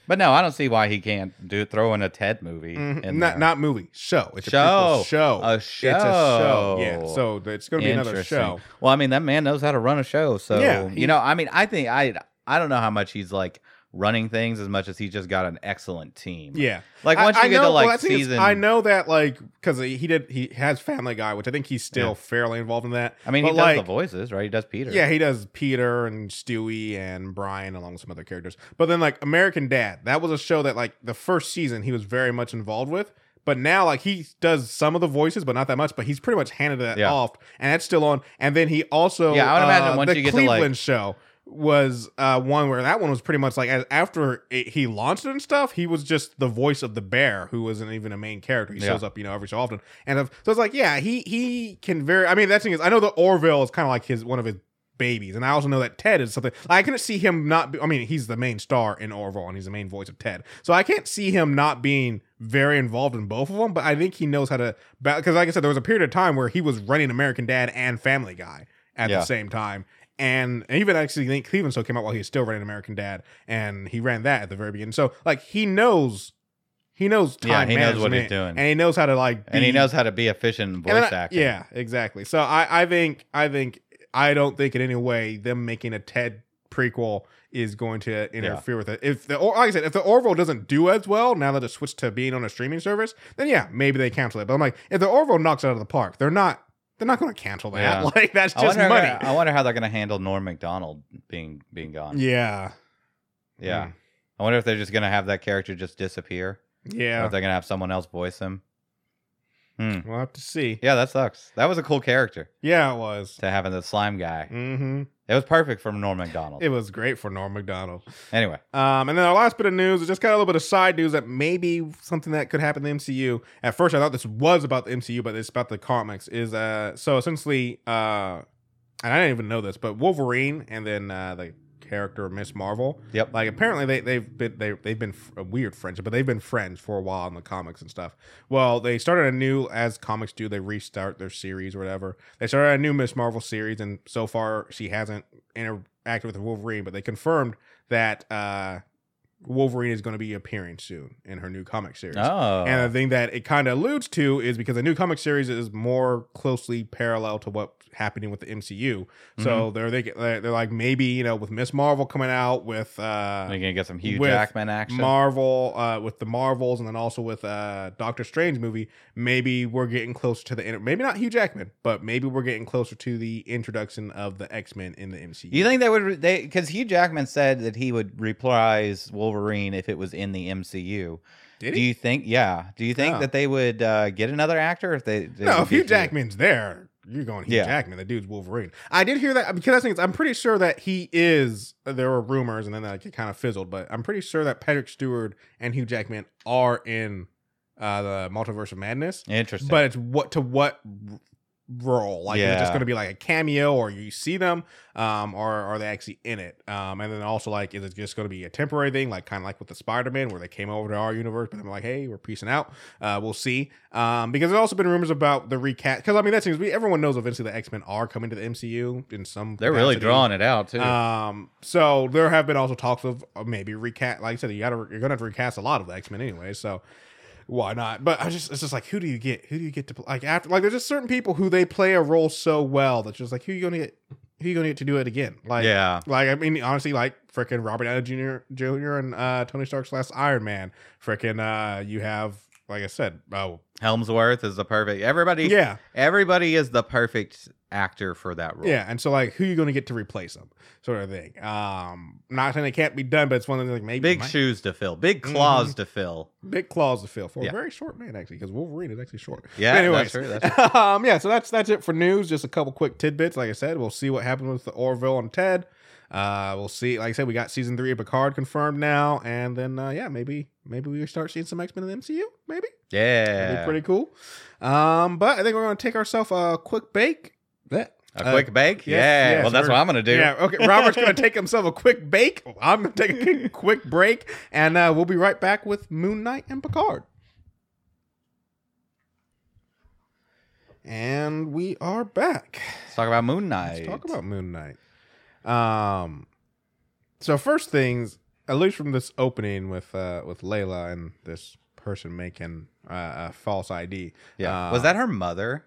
but no i don't see why he can't do throw in a ted movie Mhm. Not there. not movie show. It's a Show. prequel show. a It's a show. Yeah. So it's going to be another show. well i mean that man knows how to run a show so Yeah, you know i mean i think i i don't know how much he's like running things as much as he just got an excellent team Yeah. like once I you get know, to like well, I season I know that like because he did he has Family Guy, which I think he's still Yeah. fairly involved in that. i mean but he does like, the voices right he does peter Yeah, he does Peter and Stewie and Brian along with some other characters. But then like American Dad, that was a show that like the first season he was very much involved with. But now like he does some of the voices, but not that much. But he's pretty much handed that Yeah. off, and that's still on. And then he also Yeah, I would imagine uh, once the you get to, like- Cleveland show was uh one where that one was pretty much like after it, he launched it and stuff he was just the voice of the bear who wasn't even a main character he Yeah. shows up you know every so often and if, so it's like yeah he he can very i mean that thing is i know the orville is kind of like his one of his babies and i also know that ted is something i couldn't see him not be, i mean he's the main star in orville and he's the main voice of ted so i can't see him not being very involved in both of them but i think he knows how to because like i said there was a period of time where he was running american dad and family guy at Yeah. the same time and even actually think Cleveland Show came out while he was still running American Dad, and he ran that at the very beginning. So like he knows, he knows time Yeah, he knows what he's doing. and he knows how to like, and he knows how to be efficient voice I- acting Yeah, exactly. So I, I think, I think, I don't think in any way them making a Ted prequel is going to interfere with it. If the, or like I said, if the Orville doesn't do as well now that it switched to being on a streaming service, then yeah, maybe they cancel it. But I'm like, if the Orville knocks it out of the park, they're not. They're not going to cancel that. Yeah. Like that's I just wonder, money. I wonder how they're going to handle Norm Macdonald being being gone. yeah. Yeah. Mm. I wonder if they're just going to have that character just disappear. Or Yeah. if they're going to have someone else voice him. Hmm. We'll have to see. Yeah, that sucks. That was a cool character Yeah, it was. to having the slime guy. hmm It was perfect for Norm Macdonald. It was great for Norm Macdonald. anyway, Um, and then our last bit of news is just kind of a little bit of side news that maybe something that could happen in the MCU. At first, I thought this was about the MCU, but it's about the comics. Is uh, so essentially, uh, and I didn't even know this, but Wolverine and then uh, the character Miss Marvel. Yep. Like apparently they they've been they they've been f- a weird friendship, but they've been friends for a while in the comics and stuff. Well, they started a new as comics do. They restart their series or whatever. They started a new Miss Marvel series, and so far she hasn't interacted with Wolverine, but they confirmed that uh, Wolverine is going to be appearing soon in her new comic series. oh, And the thing that it kind of alludes to is because the new comic series is more closely parallel to what's happening with the MCU. Mm-hmm. So they're they they're like maybe you know with Miss Marvel coming out with uh you're gonna get some Hugh Jackman action. Marvel uh with the Marvels and then also with uh Doctor Strange movie. Maybe we're getting closer to the inter- maybe not Hugh Jackman, but maybe we're getting closer to the introduction of the X Men in the MCU. you think they would? They because Hugh Jackman said that he would reprise Wolverine if it was in the MCU. Did Do he? you think? Yeah. Do you think Oh. that they would uh, get another actor if they? they no, if Hugh Jackman's there, you're going Hugh Yeah. Jackman. The dude's Wolverine. I did hear that because I think it's, I'm pretty sure that he is. There were rumors, and then like it kind of fizzled. But I'm pretty sure that Patrick Stewart and Hugh Jackman are in uh, the Multiverse of Madness. Interesting. But it's what to what role? Like, is it just going to be like a cameo, or you see them, um, or are they actually in it? Um, and then also like, is it just going to be a temporary thing, like kind of like with the Spider Man, where they came over to our universe, but I'm like, hey, we're piecing out. Uh, we'll see. Um, because there's also been rumors about the recast. Because I mean, that seems we everyone knows eventually the X Men are coming to the MCU in some. They're really drawing it out too. Um, so there have been also talks of uh, maybe recast. Like I said, you got to you're gonna have to recast a lot of the X Men anyway. So why not? But I just it's just like who do you get? Who do you get to like after like there's just certain people who they play a role so well that's just like who you gonna get? Who you gonna get to do it again? Like yeah. like I mean honestly like freaking Robert Downey Jr. Jr. and uh, Tony Stark's last Iron Man. Freaking uh, you have like I said oh Hemsworth is the perfect. Everybody. yeah Everybody is the perfect actor for that role. Yeah, and so like, who you going to get to replace them, sort of thing. Um, not saying it can't be done, but it's one of the like maybe Big shoes to fill. Big claws Mhm. to fill. big claws to fill for Yeah. a very short man, actually, because Wolverine is actually short. Yeah. But anyways, That's. That's um, yeah, so that's that's it for news. Just a couple quick tidbits. Like I said, we'll see what happens with the Orville and Ted. Uh, we'll see. Like I said, we got season three of Picard confirmed now, and then uh, yeah, maybe maybe we start seeing some X Men in the MCU. Maybe that'd Yeah. be pretty cool. Um, but I think we're gonna take ourselves a quick bake. A Uh, quick bake? yes, yeah. yes, well, that's what I'm going to do. Yeah, okay. Robert's gonna take himself a quick bake. I'm gonna take a quick- quick break, and uh, we'll be right back with Moon Knight and Picard. And we are back. Let's talk about Moon Knight. Let's talk about Moon Knight. Um, so first things, at least from this opening with uh with Layla and this person making uh, a false ID. Yeah. Uh, was that her mother?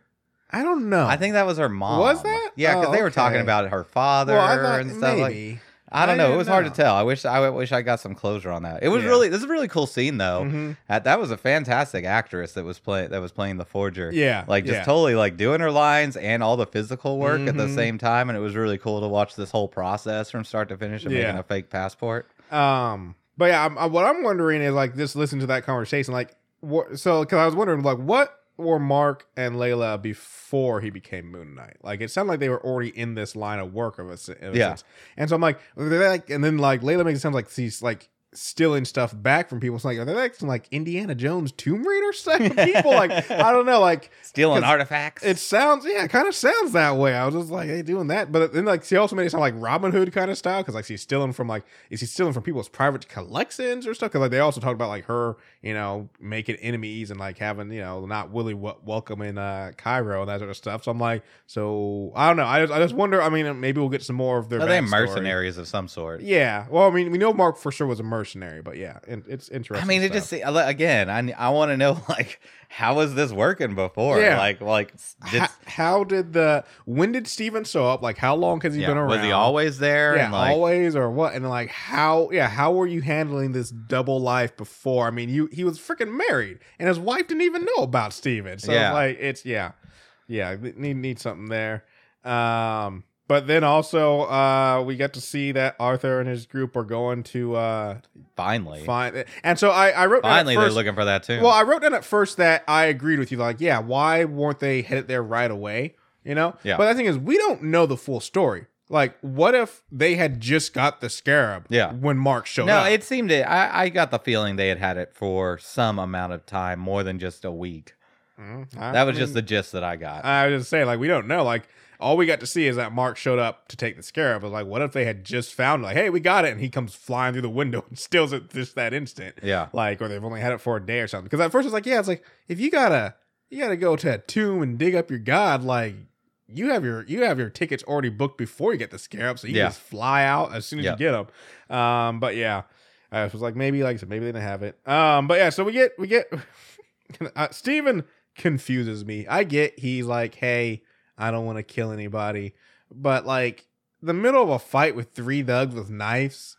I don't know. I think that was her mom. Was that? Yeah, because Oh, they were talking about her father well, and stuff like. I don't I know. It was hard to tell. I wish I wish I got some closure on that. It was Yeah. really this is a really cool scene though. Mhm. That, that was a fantastic actress that was play that was playing the forger. Yeah, Like just yeah. totally like doing her lines and all the physical work at the Mhm. same time, and it was really cool to watch this whole process from start to finish of Yeah. making a fake passport. Um, but yeah, I'm, I, what I'm wondering is like just listen to that conversation. Like, what? So, because I was wondering, like, what were Mark and Layla before he became Moon Knight? Like, it sounded like they were already in this line of work of a, of a Yeah. sense. And so I'm like, like, and then like Layla makes it sound like she's like stealing stuff back from people. It's like, are they like some like Indiana Jones Tomb Raider type of people? like, I don't know, like. stealing artifacts. It sounds, yeah, it kind of sounds that way. I was just like, hey, doing that, but then like she also made it sound like Robin Hood kind of style because like she's stealing from like, is she stealing from people's private collections or stuff? Because like they also talked about like her, you know, making enemies and like having you know not really w- welcoming uh Cairo and that sort of stuff. So I'm like, so I don't know. I just I just wonder. I mean, maybe we'll get some more of their. Are they mercenaries of some sort? Yeah. Well, I mean, we know Mark for sure was a mercenary, but yeah, and it's interesting. I mean, it stuff. just again. I I want to know like how was this working before? Yeah. Like like did, how, how did the when did Steven show up? Like how long has he yeah, been around? was he always there? yeah, and like, always or what? And like how yeah, how were you handling this double life before? I mean, you he was freaking married and his wife didn't even know about Steven. So Yeah. it's like it's yeah. Yeah, need need something there. Um but then also uh we get to see that Arthur and his group are going to uh finally, find and so I I wrote finally first, they're looking for that too. well, I wrote down at first that I agreed with you. Like, yeah, why weren't they headed there right away? You know? Yeah. But the thing is, we don't know the full story. Like, what if they had just got the scarab Yeah. when Mark showed no, up? No, it seemed to, I I got the feeling they had had it for some amount of time, more than just a week. I That was just the gist that I got. I was just saying, like, we don't know. Like, all we got to see is that Mark showed up to take the scarab. But like, what if they had just found, like, hey, we got it, and he comes flying through the window and steals it just that instant? yeah, like or they've only had it for a day or something. Because at first it's like, yeah, it's like if you gotta you gotta go to a tomb and dig up your god, like you have your you have your tickets already booked before you get the scarab, so you Yeah. just fly out as soon as Yeah. you get them. Um, but yeah, I was like maybe like I said maybe they didn't have it. Um, but yeah, so we get we get uh, Steven confuses me. I get he's like, hey, I don't want to kill anybody, but like the middle of a fight with three thugs with knives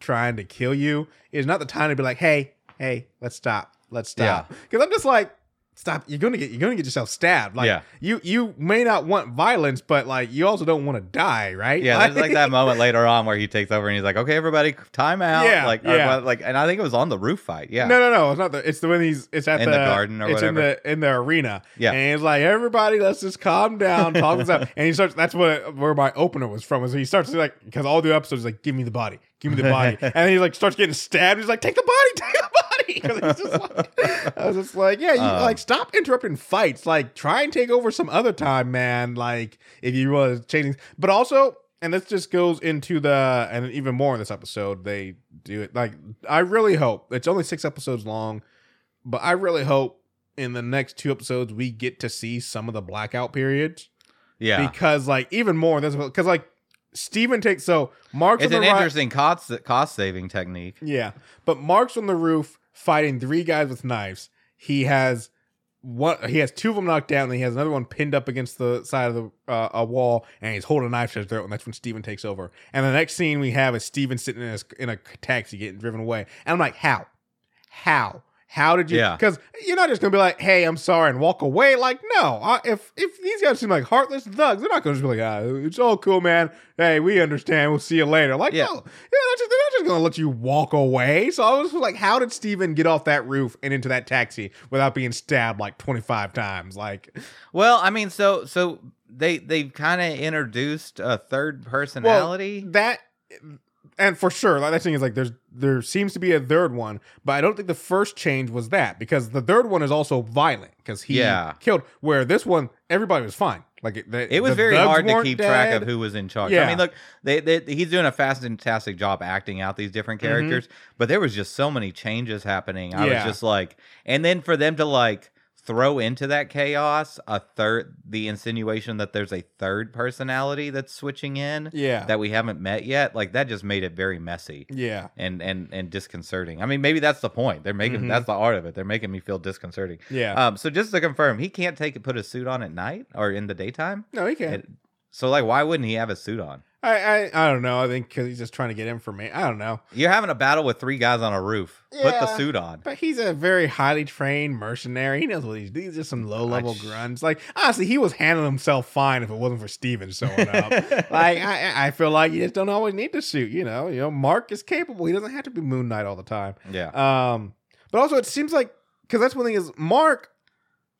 trying to kill you is not the time to be like, hey, hey, let's stop. Let's stop. Because I'm just like, stop. You're gonna get you're gonna get yourself stabbed. Like Yeah. you you may not want violence, but like you also don't want to die, right? Yeah, there's like that moment later on where he takes over and he's like, "Okay, everybody, time out." Yeah, like, uh, yeah. what- like, and I think it was on the roof fight. Yeah, No, no, no. It's not the. It's the when he's. It's at In the garden or it's in whatever. the in the arena. Yeah. and he's like, everybody, let's just calm down, talk this out. And he starts. That's what where my opener was from. Was he starts to like because all the episodes like, give me the body, give me the body, and then he like starts getting stabbed. He's like, take the body, take the body. 'Cause he's just like, I was just like, yeah, you Um, like stop interrupting fights. Like try and take over some other time, man. Like if you want to change things, but also. And this just goes into the, and even more in this episode, they do it. Like, I really hope it's only six episodes long, but I really hope in the next two episodes we get to see some of the blackout periods yeah. because, like, even more this because like Steven takes so Mark's It's an ri- interesting cost cost saving technique. yeah, but Mark's on the roof fighting three guys with knives. He has one. He has two of them knocked down. And he has another one pinned up against the side of the uh, a wall, and he's holding a knife to his throat. And that's when Steven takes over. And the next scene we have is Steven sitting in, his, in a taxi getting driven away. And I'm like, how, how, how did you? Yeah. Because you're not just gonna be like, hey, I'm sorry, and walk away. Like, no. I, if if these guys seem like heartless thugs, they're not gonna just be like, ah, it's all cool, man. Hey, we understand. We'll see you later. Like, Yeah. no, yeah, they're, just, they're not just gonna let you walk away. So I was like, how did Steven get off that roof and into that taxi without being stabbed like 25 times? Like, Well, I mean, so so they they've kind of introduced a third personality. that, and for sure, like, that thing is like, there's there seems to be a third one, but I don't think the first change was that because the third one is also violent because he Yeah. killed. Where this one, everybody was fine. Like it, the, it was very hard to keep track of who was in charge. Yeah. I mean, look, they, they he's doing a fantastic job acting out these different Mm-hmm. characters, but there was just so many changes happening. I Yeah. was just like, and then for them to like throw into that chaos a third, the insinuation that there's a third personality that's switching in Yeah, that we haven't met yet, like that just made it very messy. yeah, And, and and disconcerting. I mean, maybe that's the point. They're making Mhm. that's the art of it. They're making me feel disconcerting. yeah. Um, so just to confirm, he can't take it put a suit on at night or in the daytime. no, he can. It- so like, why wouldn't he have a suit on? I, I I don't know. I think because he's just trying to get information. I don't know. You're having a battle with three guys on a roof. Put the suit on. But he's a very highly trained mercenary. He knows what he's. These are some low level sh- grunts. Like honestly, he was handling himself fine if it wasn't for Steven showing up. like I, I feel like you just don't always need the suit. You know, you know, Mark is capable. He doesn't have to be Moon Knight all the time. Yeah. Um, but also it seems like because that's one thing is Mark,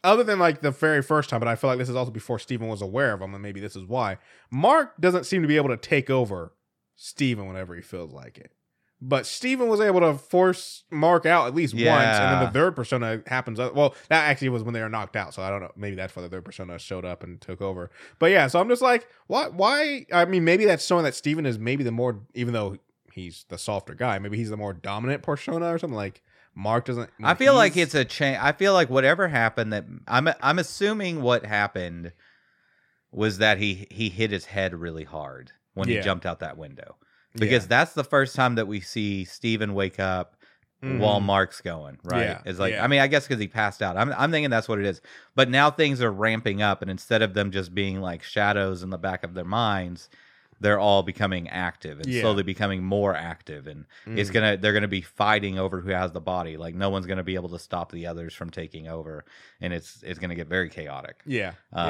other than like the very first time, but I feel like this is also before Steven was aware of him, and maybe this is why Mark doesn't seem to be able to take over Steven whenever he feels like it. But Steven was able to force Mark out at least once, and then the third persona happens. Well, that actually was when they were knocked out, so I don't know. Maybe that's why the third persona showed up and took over. But yeah, so I'm just like, why? Why? I mean, maybe that's showing that Steven is maybe the more, even though he's the softer guy, maybe he's the more dominant persona or something. Like Mark doesn't. I feel like it's a change. I feel like whatever happened that I'm I'm assuming what happened was that he he hit his head really hard when Yeah. he jumped out that window. Because Yeah. that's the first time that we see Steven wake up Mhm. while Mark's going, right? Yeah, It's like yeah. I mean, I guess because he passed out. I'm I'm thinking that's what it is. But now things are ramping up, and instead of them just being like shadows in the back of their minds, they're all becoming active and Yeah. slowly becoming more active. And it's Mhm. gonna they're gonna be fighting over who has the body. Like no one's gonna be able to stop the others from taking over, and it's it's gonna get very chaotic. Yeah, Um,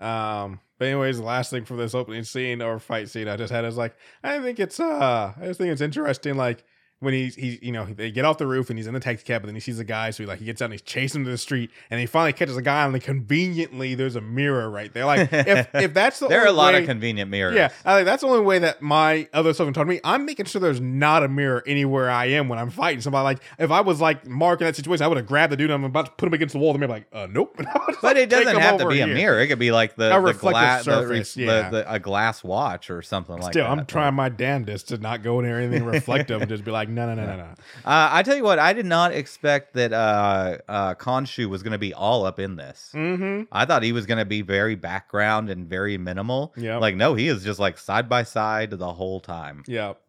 yeah. Um, but anyways, the last thing from this opening scene or fight scene I just had is like, I think it's uh, I just think it's interesting. Like when he's he, you know, they get off the roof and he's in the taxi cab, and then he sees a guy, so he like he gets out and he's chasing him to the street, and he finally catches a guy, and like conveniently there's a mirror right there. Like if if that's the there are a lot way- of convenient mirrors. Yeah, I think that's the only way that my other stuff taught me. I'm making sure there's not a mirror anywhere I am when I'm fighting somebody. Like if I was like Mark in that situation, I would have grabbed the dude. and I'm about to put him against the wall. The mirror, like, uh, nope. And I would just, But like, it doesn't have to be a mirror. It could be like the, A the glass, surface, the, yeah. the, a glass watch or something like Still, that. I'm trying my damnedest to not go in near anything reflective and just be like, no, no, no, no, no. Uh, I tell you what, I did not expect that uh, uh, Khonshu was going to be all up in this. Mm-hmm. I thought he was going to be very background and very minimal. Yep. Like, no, he is just like side by side the whole time. Yep.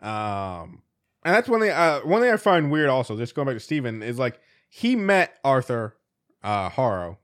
Um, and that's one thing. Uh, one thing I find weird, also, just going back to Steven, is like he met Arthur uh, Harrow,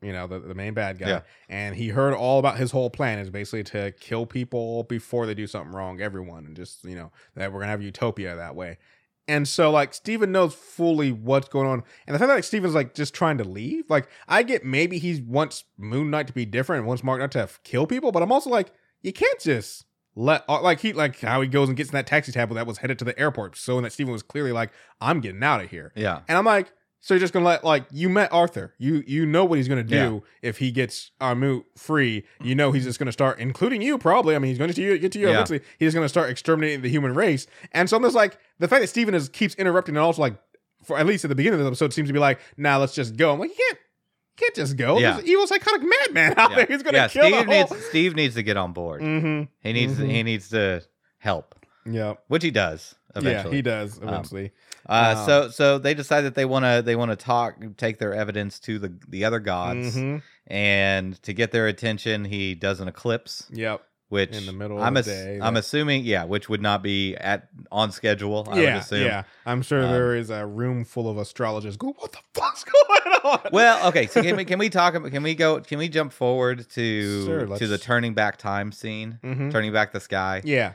you know, the, the main bad guy, Yeah. and he heard all about his whole plan is basically to kill people before they do something wrong, everyone, and just you know that we're gonna have utopia that way. And so like Steven knows fully what's going on. And the fact that like Steven's like just trying to leave, like I get maybe he wants Moon Knight to be different and wants Mark Knight to have, kill people, but I'm also like, you can't just let uh, like he like how he goes and gets in that taxi cab that was headed to the airport. So that Steven was clearly like, I'm getting out of here. Yeah. And I'm like, so you're just gonna let like you met Arthur. You you know what he's gonna do if he gets Armut free. You know he's just gonna start, including you probably. I mean, he's going to get to you Yeah. eventually. He's gonna start exterminating the human race. And so I'm just like the fact that Steven is keeps interrupting and also like for at least at the beginning of the episode seems to be like, nah, let's just go. I'm like, you can't you can't just go. Yeah. There's an evil psychotic madman out there. He's gonna yeah kill Steve the whole. needs Steve needs to get on board. Mm-hmm. He needs Mhm. he needs to help, Yeah. which he does eventually. Yeah, he does eventually. Uh, Um, so so they decide that they want to they want to talk take their evidence to the the other gods Mhm. and to get their attention he does an eclipse Yep. which In the middle of I'm the ass- day, I'm that- assuming yeah which would not be at on schedule I would yeah, assume yeah. I'm sure Um, there is a room full of astrologers. Go, what the fuck's going on? well okay so can we can we talk about can we go can we jump forward to Sure, to the turning back time scene Mhm. turning back the sky yeah,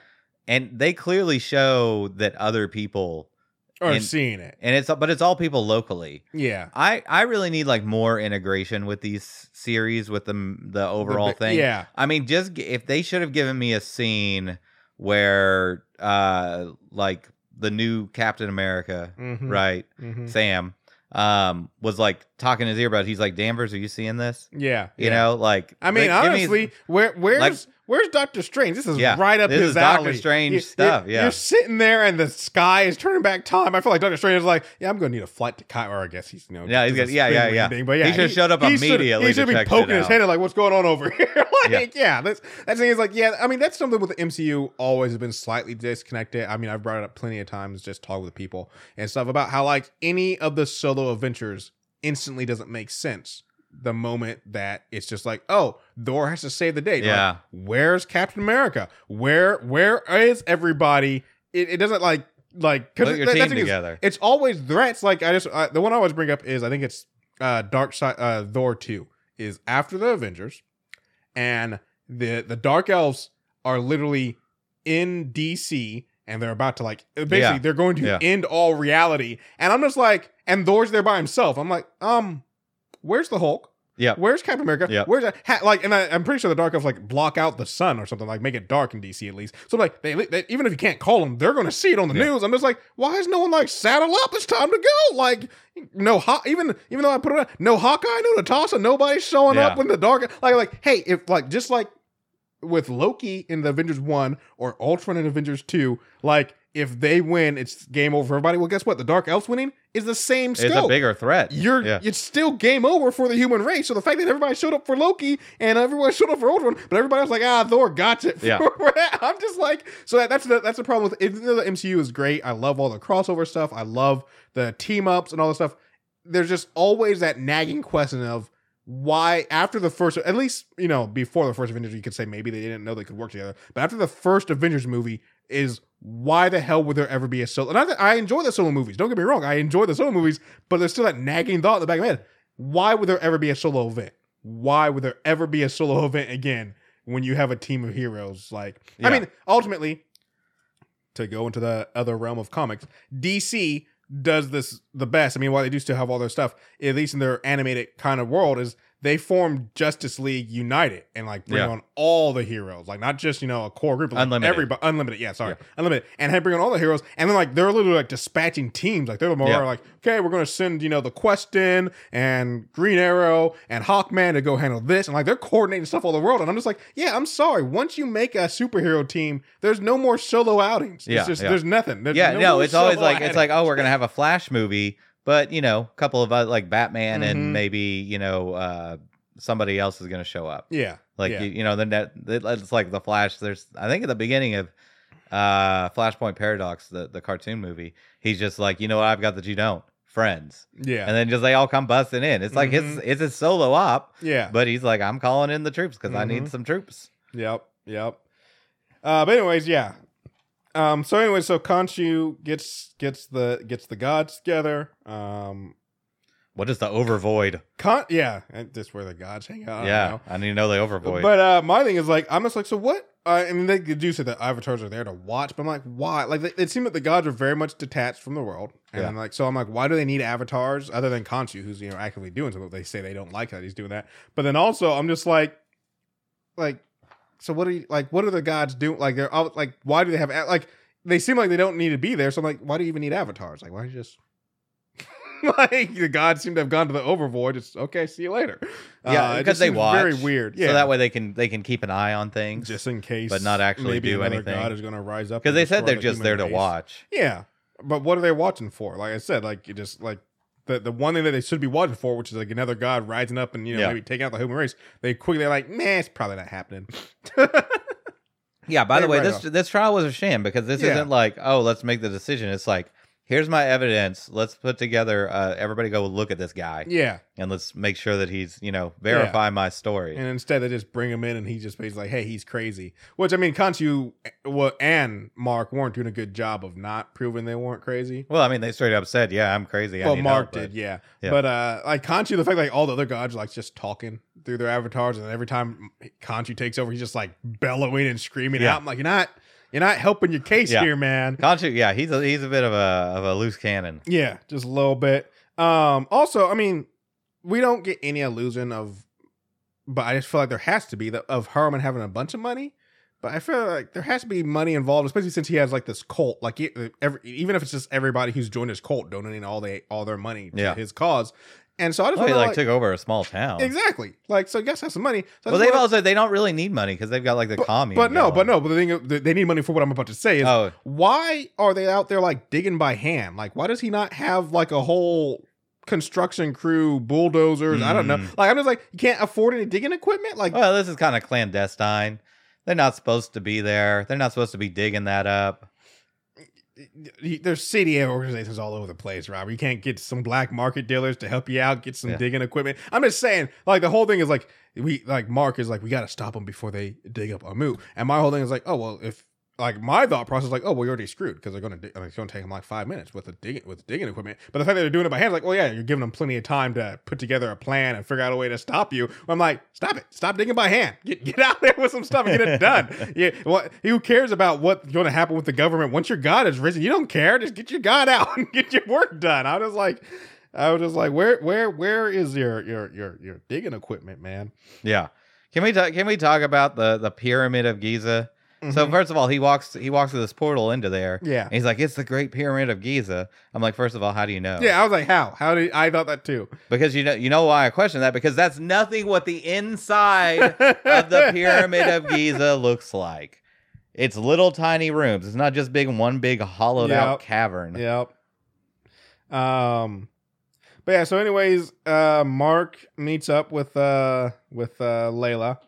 and they clearly show that other people are And- seeing it. and it's but it's all people locally Yeah, I I really need like more integration with these series with the the overall bi- thing. Yeah, I mean, just if they should have given me a scene where uh like the new Captain America, Mhm. right, Mhm. Sam, um, was like talking his ear about. He's like, Danvers, are you seeing this? yeah. You yeah. know, like I mean, like, give me- honestly, where where's like- where's Doctor Strange? This is Yeah, right up this his is Doctor. Strange You- stuff, You're, yeah. you're sitting there, and the sky is turning back time. I feel like Doctor Strange is like, yeah, I'm going to need a flight to Cairo. Or I guess he's you know, Yeah, he's got- yeah, yeah, yeah. But yeah, He should've showed up should- immediately He to should be poking his head in like, what's going on over here? like, yeah, that's that thing is like, yeah. I mean, that's something with the MCU always has been slightly disconnected. I mean, I've brought it up plenty of times, just talk with people and stuff about how like any of the solo adventures instantly doesn't make sense the moment that it's just like, oh, Thor has to save the day. Like, Yeah. where's Captain America? Where where is everybody? It, it doesn't like like Put your team together. it's always threats. Like I just uh, the one I always bring up is I think it's uh Dark Side uh Thor two is after the Avengers, and the the Dark Elves are literally in DC and they're about to like basically Yeah. they're going to Yeah. end all reality. And I'm just like, and Thor's there by himself. I'm like, um, where's the Hulk? Yeah. Where's Captain America? Yeah. Where's that? Ha- like, and I, I'm pretty sure the Dark Elves like block out the sun or something, like make it dark in DC at least. So like, they, they even if you can't call them, they're going to see it on the Yeah. news. I'm just like, why is no one like saddle up? It's time to go. Like, no, even even though I put it, on, no Hawkeye, no Natasha, nobody's showing Yeah. up when the Dark. Like, like, hey, if like just like with Loki in the Avengers one or Ultron in Avengers two, like if they win, it's game over for everybody. Well, guess what? The Dark Elves winning is the same scope It's a bigger threat. you're yeah. it's still game over for the human race. So the fact that everybody showed up for Loki and everyone showed up for Ultron, but everybody was like, ah, Thor got it. Yeah. I'm just like, so that, that's the that's the problem with even though the MCU is great. I love all the crossover stuff. I love the team ups and all the stuff. There's just always that nagging question of why after the first at least you know before the first avengers you could say maybe they didn't know they could work together but after the first avengers movie is why the hell would there ever be a solo and I, I enjoy the solo movies don't get me wrong i enjoy the solo movies but there's still that nagging thought in the back of my head why would there ever be a solo event? Why would there ever be a solo event again when you have a team of heroes? Like i mean ultimately to go into the other realm of comics dc does this the best. I mean, while they do still have all their stuff, at least in their animated kind of world, is they form Justice League United and like bring Yeah. on all the heroes, like not just you know a core group, but like Unlimited. everybody, unlimited, yeah, sorry, unlimited, and have bring on all the heroes, and then like they're literally like dispatching teams, like they're more Yeah. like, okay, we're gonna send you know the Question and Green Arrow and Hawkman to go handle this, and like they're coordinating stuff all the world, and I'm just like, yeah, I'm sorry, once you make a superhero team, there's no more solo outings, Yeah, it's just yeah. there's nothing, There's yeah, no, more it's always like it's like oh, we're gonna have a Flash movie, but you know, a couple of uh, like Batman Mhm. and maybe you know uh, somebody else is gonna show up. yeah, Like yeah. you, you know, the net it's like the Flash. There's I think at the beginning of uh Flashpoint Paradox, the the cartoon movie, he's just like, you know what I've got that you don't, friends, yeah, and then just they all come busting in. It's like his Mhm. it's a solo op, yeah. but he's like, I'm calling in the troops because I need Mhm. some troops. Yep, yep. Uh, but anyways, yeah. Um, so anyway, so Khonshu gets gets the gets the gods together. Um, What is the overvoid? Con- yeah, just where the gods hang out. I yeah. I need to know the overvoid. But uh, my thing is like, I'm just like, so what? Uh, I mean, they do say that avatars are there to watch, but I'm like, why? Like, they, it seemed that the gods are very much detached from the world, and Yeah. I'm like, so I'm like, why do they need avatars other than Khonshu, who's you know actively doing something? They say they don't like that he's doing that, but then also I'm just like, like, so what are you like? What are the gods doing? Like, they're all like, why do they have like? They seem like they don't need to be there, so I'm like, why do you even need avatars? Like, why don't you just like the gods seem to have gone to the overvoid? It's okay. See you later. yeah, Uh, because just they watch. Very weird. Yeah. So that way they can they can keep an eye on things. just in case, but not actually maybe do another anything. God is going to rise up Because they said they're the just human there to race. watch. Yeah, but what are they watching for? Like I said, like you just like the the one thing that they should be watching for, which is like another God rising up and you know Yeah. maybe taking out the human race. They quickly like, nah, it's probably not happening. Yeah. By the way, this off. this trial was a sham because this Yeah. isn't like oh let's make the decision. It's like here's my evidence. Let's put together. Uh, everybody go look at this guy yeah, and let's make sure that he's you know verify my story. and instead they just bring him in and he just basically like, hey, he's crazy. Which I mean, Khonshu well, and Mark weren't doing a good job of not proving they weren't crazy. well, I mean, they straight up said, "Yeah, I'm crazy." Well, Mark help," but- did, yeah. Yeah. But uh like Khonshu, the fact like all the other gods like just talking through their avatars, and every time Khonshu takes over, he's just like bellowing and screaming Yeah. out. I'm like, you're not you're not helping your case Yeah. here, man. Khonshu, yeah, he's a he's a bit of a of a loose cannon. Yeah, just a little bit. Um also, I mean, we don't get any illusion of but I just feel like there has to be the, of Harman having a bunch of money. But I feel like there has to be money involved, especially since he has like this cult. Like he- every, even if it's just everybody who's joined his cult donating all they all their money to Yeah. his cause. And so I just Well, he like, like, took over a small town. Exactly. Like, so I guess have some money. So Well, they've wanna- also they don't really need money because they've got like the commune. but no, going. but no, but the thing they- they need money for what I'm about to say is Oh, why are they out there like digging by hand? Like, why does he not have like a whole construction crew, bulldozers? I don't know. Mm. Like, I'm just like, you can't afford any digging equipment. Like, well, this is kind of clandestine. They're not supposed to be there. They're not supposed to be digging that up. There's city organizations all over the place, Robert. You can't get some black market dealers to help you out, get some Yeah. digging equipment. I'm just saying, like the whole thing is like we like Mark is like we got to stop them before they dig up our moot. And my whole thing is like, oh well, if like my thought process is like, oh, well, you're already screwed because they're gonna dig, it's gonna take them like five minutes with the digging with digging equipment. But the fact that they're doing it by hand, like, oh yeah, you're giving them plenty of time to put together a plan and figure out a way to stop you. I'm like, stop it, stop digging by hand. Get get out there with some stuff and get it done. yeah, what? Who cares about what's going to happen with the government once your God is risen? You don't care. Just get your God out and get your work done. I was like. I was just like, where, where, where is your, your, your, your digging equipment, man? Yeah. Can we talk? Can we talk about the the pyramid of Giza? So Mhm. first of all, he walks he walks through this portal into there. Yeah. And he's like, "It's the Great Pyramid of Giza." I'm like, first of all, how do you know? Yeah, I was like, how? How did I thought that too? Because you know you know why I question that because that's nothing what the inside of the pyramid of Giza looks like. It's little tiny rooms. It's not just big one big hollowed out cavern. Yep. Um, but yeah. So, anyways, uh, Mark meets up with uh with uh Layla,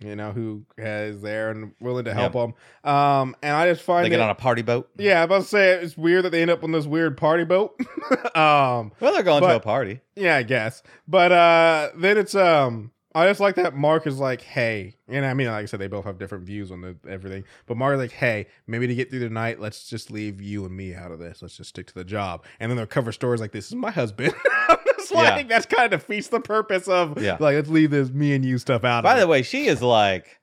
you know, who is there and willing to help them. Um, and I just find They get it- on a party boat. yeah, I'm about to say it's weird that they end up on this weird party boat. um, Well, they're going to a party. yeah, I guess. But uh then it's um I just like that Mark is like, hey, and I mean, like I said, they both have different views on the, everything. But Mark is like, hey, maybe to get through the night, let's just leave you and me out of this. Let's just stick to the job. And then they'll cover stories like, this is my husband. I'm just Yeah. that's kind of defeats the purpose of, Yeah. like, let's leave this me and you stuff out By the it. way, she is like,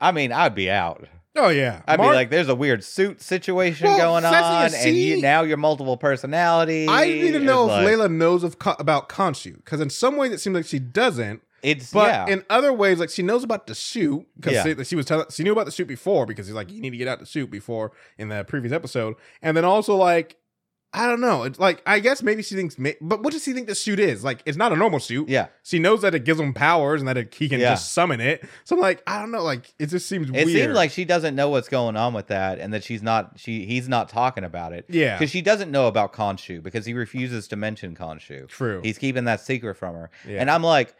I mean, I'd be out. oh yeah, I'd Mark- be like, there's a weird suit situation Well, going on, and you, now you're multiple personalities. I need to know if like- Layla knows of about Khonshu because in some ways it seems like she doesn't. It's But yeah, in other ways, like she knows about the suit because Yeah. she, she was telling she knew about the suit before because he's like you need to get out the suit before in the previous episode, and then also like I don't know, it's like I guess maybe she thinks, but what does she think the suit is? Like it's not a normal suit. yeah. She knows that it gives him powers and that it, he can Yeah. just summon it. So I'm like, I don't know, like it just seems It weird. seems like she doesn't know what's going on with that, and that she's not she he's not talking about it yeah, because she doesn't know about Khonshu because he refuses to mention Khonshu. true. He's keeping that secret from her, Yeah. and I'm like,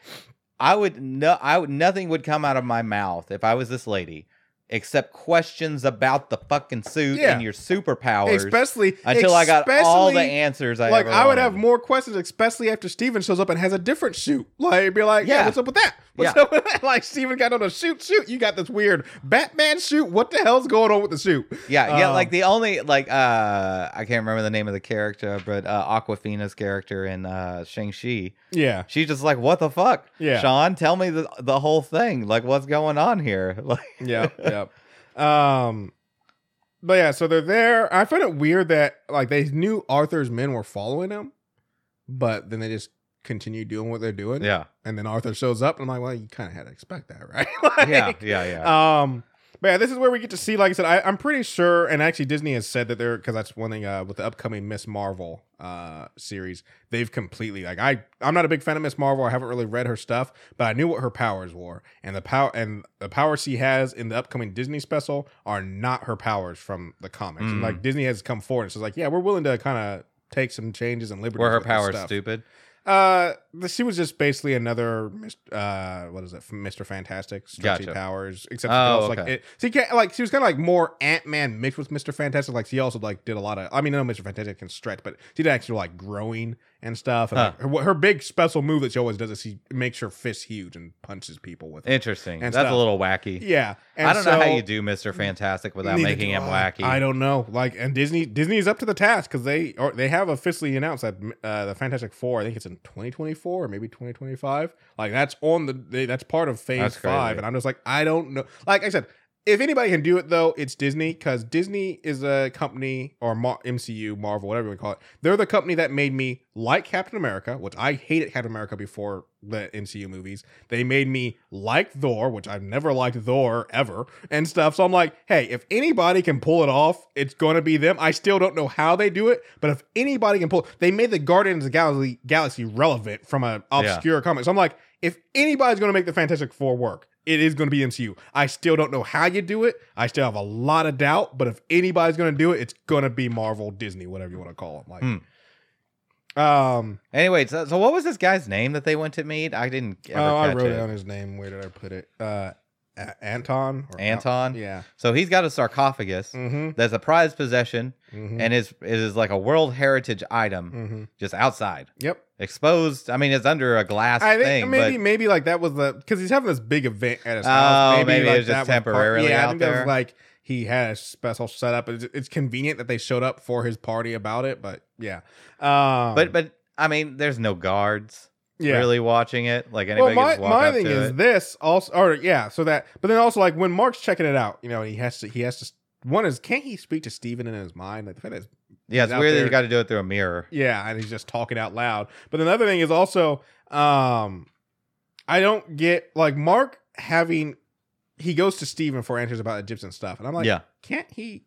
I would no, I would nothing would come out of my mouth if I was this lady except questions about the fucking suit Yeah. and your superpowers especially until I got all the answers I like I would have more questions, especially after Steven shows up and has a different suit. Like be like, yeah, Yeah. what's up with that? What's Yeah. up with that? Like Steven got on a suit, suit. You got this weird Batman suit. What the hell's going on with the suit? Yeah, yeah, Um, like the only like uh I can't remember the name of the character, but uh Awkwafina's character in uh Shang-Chi. Yeah, She's just like, "What the fuck?" Yeah. Shaun, tell me the the whole thing. Like what's going on here? Like yeah, yeah. Um, but yeah, so they're there. I find it weird that like they knew Arthur's men were following him, but then they just continue doing what they're doing. Yeah. and then Arthur shows up, and I'm like, well, you kind of had to expect that, right? Like, Yeah, yeah, yeah. Um, but yeah, this is where we get to see. Like I said, I, I'm pretty sure, and actually Disney has said that they're because that's one thing uh, with the upcoming Miss Marvel uh series. They've completely like I I'm not a big fan of Miss Marvel. I haven't really read her stuff, but I knew what her powers were, and the power and the powers she has in the upcoming Disney special are not her powers from the comics. And Mm. like Disney has come forward and says like, yeah, we're willing to kind of take some changes and liberties. Were her powers stupid? Uh, she was just basically another, uh, what is it, Mister Fantastic, stretchy Gotcha. powers. Except Oh, she like it, she can't like she was kind of like more Ant Man mixed with Mister Fantastic. Like she also like did a lot of. I mean, I know Mister Fantastic can stretch, but she did actually like growing and stuff. And Huh. like, her, her big special move that she always does is she makes her fist huge and punches people with it. Interesting. That's stuff. a little wacky. Yeah, and I don't know how you do Mr. Fantastic without making him I. wacky. I don't know. Like, and Disney disney is up to the task because they or they have officially announced that uh, the Fantastic Four. I think it's in 2024 or maybe 2025. Like that's on the that's part of Phase That's Five. crazy. And I'm just like, I don't know. Like I said, if anybody can do it though, it's Disney because Disney is a company or Mar- MCU, Marvel, whatever you call it. They're the company that made me like Captain America, which I hated Captain America before the MCU movies. They made me like Thor, which I've never liked Thor ever, and stuff. So I'm like, hey, if anybody can pull it off, it's gonna be them. I still don't know how they do it, but if anybody can pull, they made the Guardians of the Galaxy, Galaxy relevant from an obscure comic. So I'm like, if anybody's gonna make the Fantastic Four work, it is going to be MCU. I still don't know how you do it. I still have a lot of doubt, but if anybody's going to do it, it's going to be Marvel, Disney, whatever you want to call it. Like, Hmm. um, Anyway, so, so what was this guy's name that they went to meet? I didn't ever oh, I wrote it. down his name. Where did I put it? Uh, A- Anton. or Al- Anton? yeah. So he's got a sarcophagus Mm-hmm. that's a prized possession mm-hmm. and is it is like a World Heritage item mm-hmm. just outside. Yep. Exposed. I mean, it's under a glass I think thing, maybe but maybe like that was the because he's having this big event at his Oh, house. maybe it was just that part- temporarily yeah, I out think that there. was like he had a special setup. It's, it's convenient that they showed up for his party about it, but yeah. Um, but but I mean, there's no guards yeah. really watching it. Like anybody Well, my, my thing is it. this also, or yeah, so that, but then also like when Mark's checking it out, you know, he has to, he has to. One is, can't he speak to Steven in his mind? Like the fact that, yeah, it's weird that you got to do it through a mirror. yeah, and he's just talking out loud. But another thing is also, um, I don't get like Mark having, he goes to Steven for answers about Egyptian stuff, and I'm like, yeah, can't he?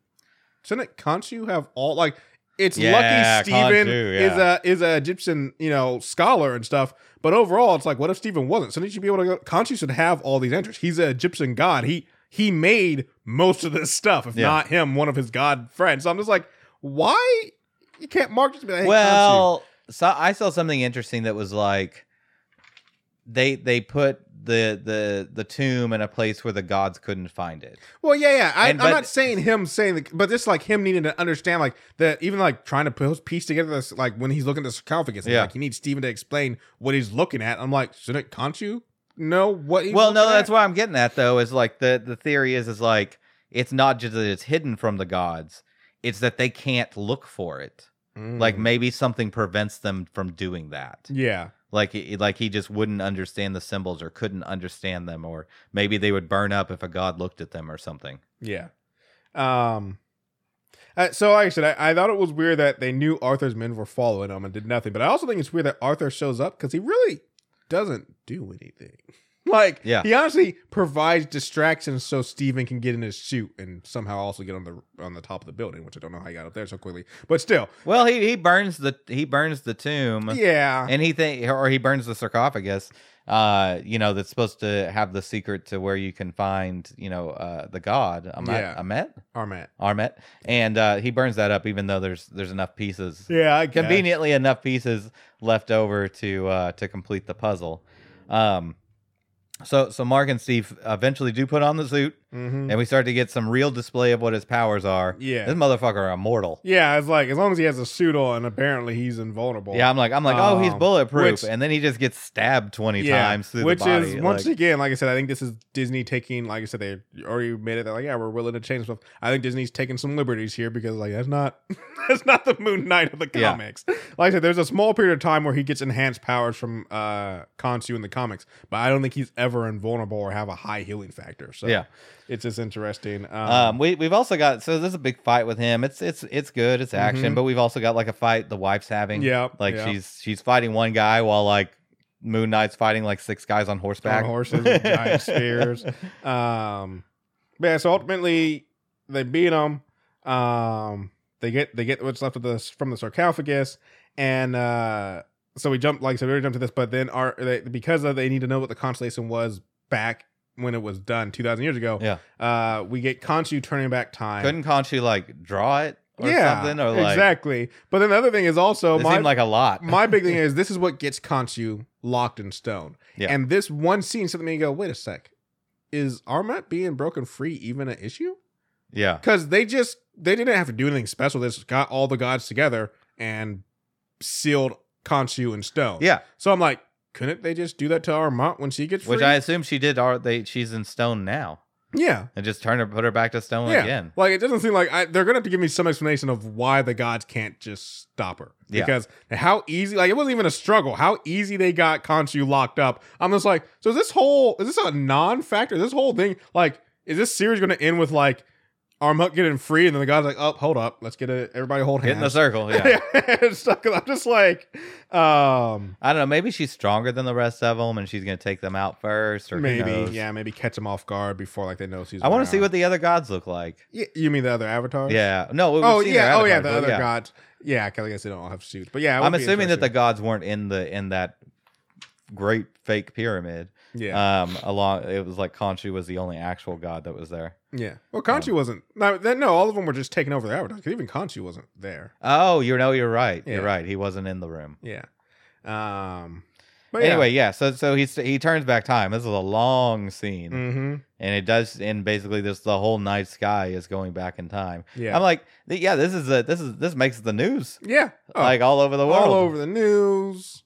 Shouldn't Khonshu have all like? It's Yeah, lucky Steven Khonshu, is a is a Egyptian you know scholar and stuff, but overall it's like, what if Steven wasn't? So he should be able to go. Khonshu should have all these answers. He's an Egyptian god. He he made most of this stuff. If Yeah. not him, one of his god friends. So I'm just like, why you can't Mark just be like, hey, well, so I saw something interesting that was like they they put the the the tomb in a place where the gods couldn't find it. Well, yeah, yeah. I, I'm but- not saying him saying, the, but this like him needing to understand, like that, even like trying to put piece together this, like when he's looking at the sarcophagus, yeah. Like he needs Steven to explain what he's looking at. I'm like, shouldn't Khonshu know what? He's well, no, that's at? what I'm getting at though. Is like the the theory is is like it's not just that it's hidden from the gods; it's that they can't look for it. Like Mm. maybe something prevents them from doing that. yeah, Like he- like he just wouldn't understand the symbols or couldn't understand them, or maybe they would burn up if a god looked at them or something. yeah. Um. uh, so like I said, I, I thought it was weird that they knew Arthur's men were following him and did nothing. But I also think it's weird that Arthur shows up because he really doesn't do anything. Like, Yeah. he honestly provides distractions so Steven can get in his suit and somehow also get on the on the top of the building, which I don't know how he got up there so quickly. But still, Well, he he burns the he burns the tomb. yeah, and he think or he burns the sarcophagus uh you know that's supposed to have the secret to where you can find you know uh the god Amet Yeah. Amet Armat. Armet and uh he burns that up even though there's there's enough pieces Yeah, I guess. conveniently enough pieces left over to uh to complete the puzzle um so so Mark and Steve eventually do put on the suit Mhm. and we start to get some real display of what his powers are. Yeah. this motherfucker immortal. Yeah, it's like as long as he has a suit on, apparently he's invulnerable. Yeah, I'm like, I'm like, oh, he's Um, bulletproof, which- and then he just gets stabbed twenty Yeah, times through which the body. is once like- again, like I said, I think this is Disney taking, like I said, they already made it. They're like, yeah, we're willing to change stuff. I think Disney's taking some liberties here because, like, that's not that's not the Moon Knight of the Yeah. comics. Like I said, there's a small period of time where he gets enhanced powers from uh in the comics, but I don't think he's ever invulnerable or have a high healing factor. So Yeah. It's just interesting. Um, Um, we we've also got so there's a big fight with him. It's it's it's good. It's action, Mhm. but we've also got like a fight the wife's having. Yeah, like yeah. she's she's fighting one guy while like Moon Knight's fighting like six guys on horseback on horses with giant spears. Um, but yeah, so ultimately they beat him. Um, they get they get what's left of this from the sarcophagus, and uh, so we jump like so we already jumped to this, but then our they, because of they need to know what the constellation was back when it was done two thousand years ago. Yeah. uh, we get Khonshu turning back time. Couldn't Khonshu like draw it or yeah, something or like exactly. But then the other thing is also it my seemed like a lot. my big thing is this is what gets Khonshu locked in stone. Yeah. And this one scene something made me go, wait a sec. Is Armat being broken free even an issue? yeah, Because they just they didn't have to do anything special. They just got all the gods together and sealed Khonshu in stone. yeah. So I'm like, couldn't they just do that to Armand when she gets free? Which I assume she did. Are they? She's in stone now, yeah. and just turn her, put her back to stone Yeah, again. like it doesn't seem like I, they're gonna have to give me some explanation of why the gods can't just stop her. Yeah. Because how easy, like it wasn't even a struggle. How easy they got Khonshu locked up. I'm just like, so is this whole is this a non-factor? This whole thing, like, is this series gonna end with like Armut getting free, and then the guy's like, oh, hold up, let's get it. Everybody hold Get in the circle. Yeah. I'm just like, um, I don't know. Maybe she's stronger than the rest of them, and she's gonna take them out first, or maybe, yeah, maybe catch them off guard before like they know she's. I want to see what the other gods look like. Y- You mean the other avatars? Yeah. No. Oh their yeah. Oh yeah. The other yeah. gods. Yeah. I guess they don't all have suits, but yeah. I'm assuming that the gods weren't in the in that great fake pyramid. Yeah. Um, along it was like Khonshu was the only actual god that was there. yeah. Well, Khonshu wasn't. No, then, no, all of them were just taking over the avatars. 'cause even Khonshu wasn't there. Oh, you know, you're right. You're right. He wasn't in the room. Yeah. Um. But. Anyway, yeah. So so he he turns back time. This is a long scene, Mm-hmm. and it does. And basically, this the whole night sky is going back in time. Yeah. I'm like, yeah, this is a this is this makes the news yeah. Oh, like all over the world. all over the news.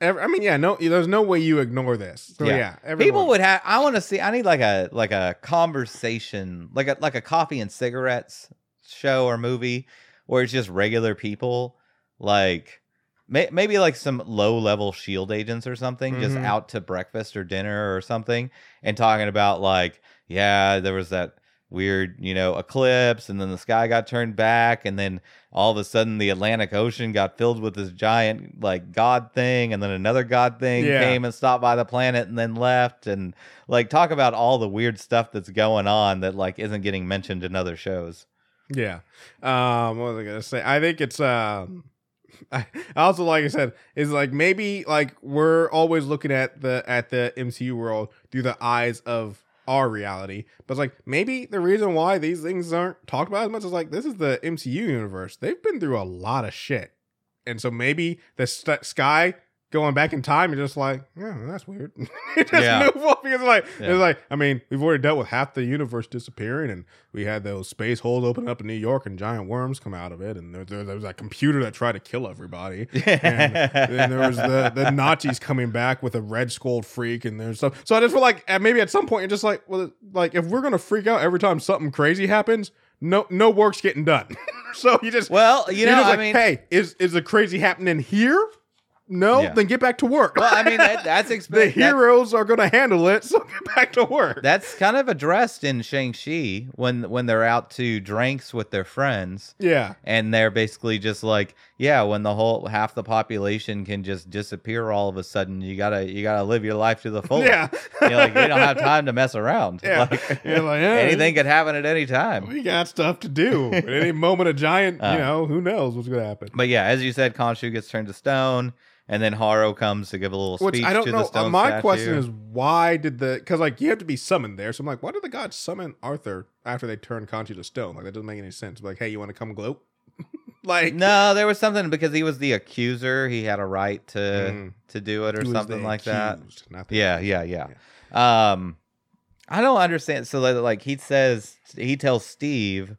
Every, I mean, yeah. No, there's no way you ignore this. So Yeah. yeah. People would have. I want to see. I need like a like a conversation, like a like a coffee and cigarettes show or movie, where it's just regular people, like may, maybe like some low level shield agents or something, just Mhm. out to breakfast or dinner or something, and talking about like, yeah, there was that weird, you know, eclipse, and then the sky got turned back, and then all of a sudden the Atlantic Ocean got filled with this giant like god thing, and then another god thing Yeah. came and stopped by the planet and then left, and like talk about all the weird stuff that's going on that like isn't getting mentioned in other shows. Yeah. Um, what was I gonna say? I think it's um I I also like I said, is like maybe like we're always looking at the at the MCU world through the eyes of our reality. But it's like maybe the reason why these things aren't talked about as much is like this is the MCU universe. They've been through a lot of shit. And so maybe the st- sky going back in time, you're just like, yeah, that's weird. Just Yeah. move on because like Yeah. it's like I mean, we've already dealt with half the universe disappearing, and we had those space holes open up in New York, and giant worms come out of it, and there, there, there was that computer that tried to kill everybody. And then there was the, the Nazis coming back with a red skulled freak and there's stuff. So I just feel like maybe at some point you're just like, well, like if we're gonna freak out every time something crazy happens, no no work's getting done. so you just well, you know, just I like, mean, hey, is is the crazy happening here? No, Yeah. then get back to work. well, I mean that, that's the expected. heroes are gonna handle it, so get back to work. That's kind of addressed in Shang-Chi when when they're out to drinks with their friends yeah. and they're basically just like, yeah, when the whole half the population can just disappear all of a sudden, you gotta you gotta live your life to the fullest. Yeah. You're like you don't have time to mess around. Yeah. Like, like, yeah, anything could happen at any time. We got stuff to do. At any moment, a giant, Uh. you know, who knows what's gonna happen. But yeah, as you said, Khonshu gets turned to stone, and then Harrow comes to give a little speech Which I don't to know. the Uh, stone my statue. question is, why did the? Because like you have to be summoned there. So I'm like, why did the gods summon Arthur after they turned Khonshu to stone? Like that doesn't make any sense. Like, hey, you want to come gloat? Like, no, there was something because he was the accuser. He had a right to Mm. to do it or he was something the like that. accused, not the- Yeah, yeah, yeah. Um, I don't understand. So like- like he says, he tells Steve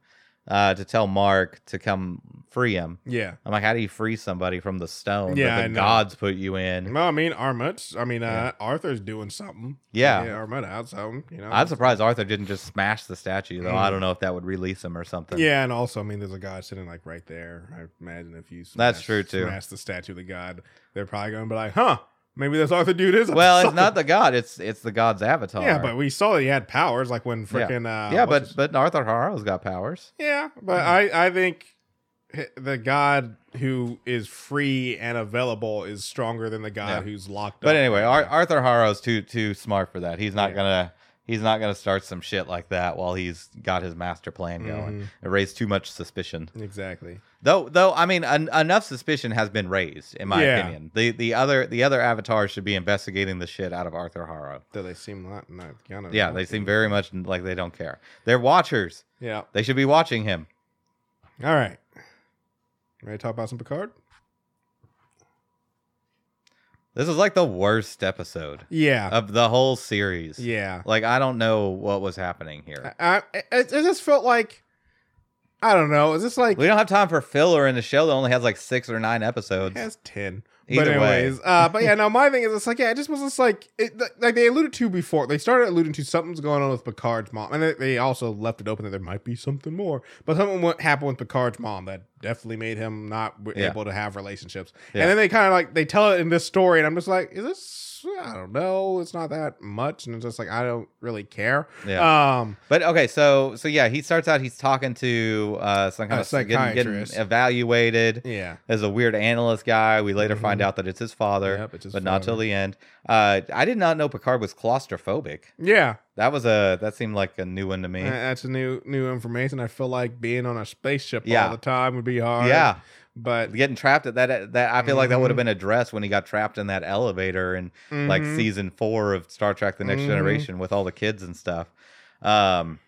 uh, to tell Mark to come free him. Yeah. I'm like, how do you free somebody from the stone Yeah, that the gods put you in? No, I mean, Armut. I mean, uh, Yeah. Arthur's doing something. Yeah. yeah Armut out something. You know. I'm surprised Arthur didn't just smash the statue, though. I Mm. don't know if that would release him or something. Yeah, and also, I mean, there's a god sitting like right there. I imagine if you That's true, too. Smash the statue of the god, they're probably going to be like, "Huh, maybe this Arthur dude is." Well, it's not the god; it's it's the god's avatar. Yeah, but we saw that he had powers, like when Yeah. Uh, yeah, but his- but Arthur Harrow's got powers. yeah, but I I think the god who is free and available is stronger than the god Yeah. who's locked But up. anyway, Ar- Arthur Harrow's too too smart for that. He's not Yeah. gonna he's not gonna start some shit like that while he's got his master plan going. Mhm. It raised too much suspicion. exactly. Though though I mean en- enough suspicion has been raised in my Yeah. opinion. The the other the other avatars should be investigating the shit out of Arthur Harrow. Though they seem not not kind of Yeah, they seem very much like they don't care. They're watchers. Yeah. They should be watching him. All right. Ready to talk about some Picard? This is like the worst episode Yeah. of the whole series. yeah. Like I don't know what was happening here. I, I, it, it just felt like I don't know. Is this like We don't have time for filler in the show that only has like six or nine it episodes. has ten? Either but way. anyways, uh, but yeah, no. My thing is, it's like yeah, it just was just like it, th- like they alluded to before. They started alluding to something's going on with Picard's mom, and they, they also left it open that there might be something more. But something what happened with Picard's mom that definitely made him not Yeah. able to have relationships. Yeah. And then they kind of like they tell it in this story, and I'm just like, is this? I don't know. It's not that much, and it's just like I don't really care. Yeah. Um. But okay, so so yeah, he starts out. He's talking to uh, some kind of getting, getting evaluated. Yeah. As a weird analyst guy, we later find Mhm. out that it's his father, Yep, it's his but not till the end. Uh, I did not know Picard was claustrophobic. Yeah. That was a that seemed like a new one to me. That's a new new information. I feel like being on a spaceship Yeah. all the time would be hard. yeah, but getting trapped at that that I feel like that would have Mhm. been addressed when he got trapped in that elevator in like Mhm. season four of Star Trek: The Next Mhm. Generation with all the kids and stuff. Um.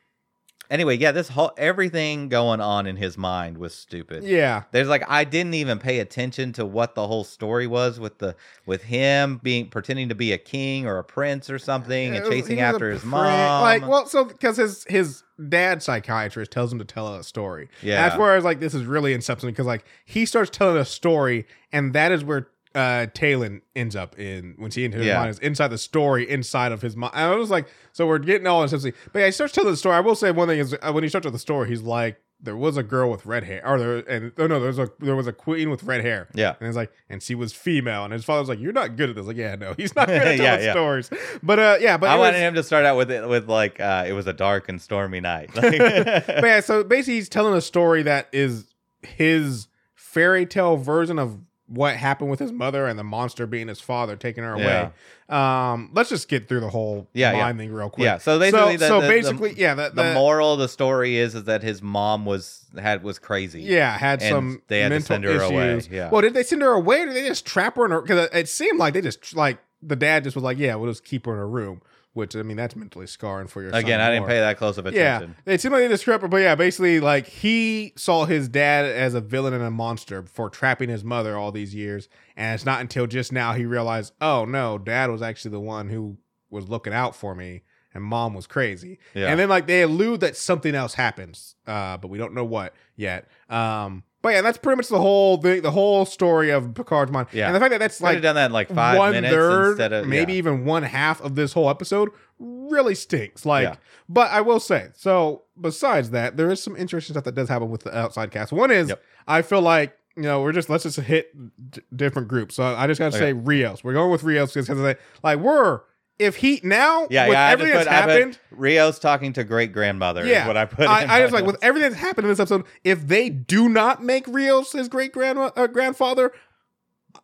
Anyway, yeah, this whole everything going on in his mind was stupid. yeah, There's like I didn't even pay attention to what the whole story was with the with him being pretending to be a king or a prince or something and uh, was- chasing after his mom. Like, well, so because his his dad psychiatrist tells him to tell a story. Yeah. that's where I was like, this is really inception because like he starts telling a story, and that is where uh Tallinn ends up in when she into his Yeah. mind is inside the story inside of his mind. I was like, so we're getting all essentially, but yeah, he starts telling the story. I will say one thing is uh, when he starts with the story, he's like. There was a girl with red hair, or there, and oh no, there was a there was a queen with red hair. Yeah. and it's like, and she was female, and his father was like, "You're not good at this." Like, yeah, no, he's not good at Yeah, telling yeah. stories. But uh, yeah, but I wanted was- him to start out with it with like uh, it was a dark and stormy night. but yeah, so basically he's telling a story that is his fairy tale version of what happened with his mother and the monster being his father taking her away. Um, let's just get through the whole Yeah, mind yeah. thing real quick. yeah. So basically, the, so the- the- basically, yeah, the, the, the, moral of the story is is that his mom was had was crazy. yeah had some they had to mental send her issues. away, yeah. Well, did they send her away? Or did they just trap her in her? Because it seemed like they just like the dad just was like, yeah, we'll just keep her in her room. Which I mean, that's mentally scarring for your son Again, I didn't more. pay that close of attention. Yeah, it seemed like trapped her, but yeah, basically, like he saw his dad as a villain and a monster for trapping his mother all these years, and it's not until just now he realized, oh no, dad was actually the one who was looking out for me, and mom was crazy. Yeah. And then like they allude that something else happens, uh, but we don't know what yet. Um, but yeah, that's pretty much the whole thing, the whole story of Picard's mind. Yeah. and the fact that that's Could have like done that in like five one minutes third, instead of maybe yeah. even one half of this whole episode really stinks. Like, Yeah. but I will say, so besides that, there is some interesting stuff that does happen with the outside cast. One is Yep. I feel like you know we're just let's just hit d- different groups. So I just gotta Okay. say Rios. We're going with Rios because like we're if he now Yeah, with yeah. Everything put, that's happened. Rios talking to great grandmother. Yeah, is what I put. in I, I just like with notes. everything that's happened in this episode. If they do not make Rios his great grand uh, grandfather,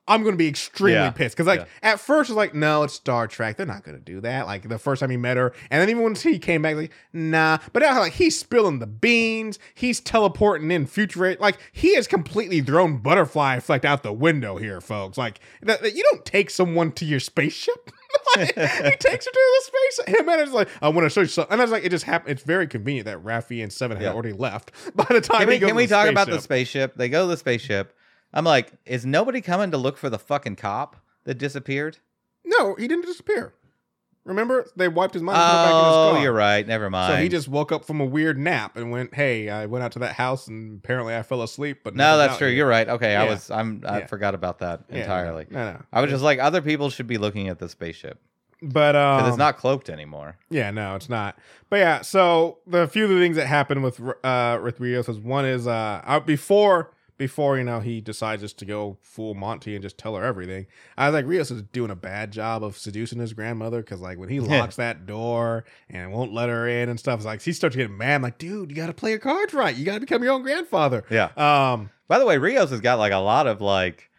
I'm going to be extremely Yeah, pissed because like yeah. at first it's like no, it's Star Trek. They're not going to do that. Like the first time he met her, and then even when he came back, like nah. But now like he's spilling the beans, he's teleporting in future. Like he has completely thrown butterfly effect out the window here, folks. Like that, that you don't take someone to your spaceship. Like, he takes her to the space. Him and it's like, I want to show you something. And I was like, it just happened. It's very convenient that Raffi and Seven had Yeah. already left by the time. Can we, can we talk about the spaceship. spaceship? They go to the spaceship. I'm like, is nobody coming to look for the fucking cop that disappeared? No, he didn't disappear. Remember, they wiped his mind. and put it back in his Oh, car. you're right. Never mind. So he just woke up from a weird nap and went, "Hey, I went out to that house and apparently I fell asleep." But no, that's true. here." You're right. Okay, I was. I'm. I Yeah. forgot about that Yeah, entirely. No, no. I was just like, other people should be looking at the spaceship but um, it's not cloaked anymore. Yeah, no, it's not. But yeah, so the few of the things that happened with uh with Rios is one is uh out before before you know he decides just to go full Monty and just tell her everything. I was like, Rios is doing a bad job of seducing his grandmother because like when he locks that door and won't let her in and stuff, it's like he starts getting mad. I'm like, dude, you got to play your cards right. You got to become your own grandfather. Yeah. Um. By the way, Rios has got like a lot of like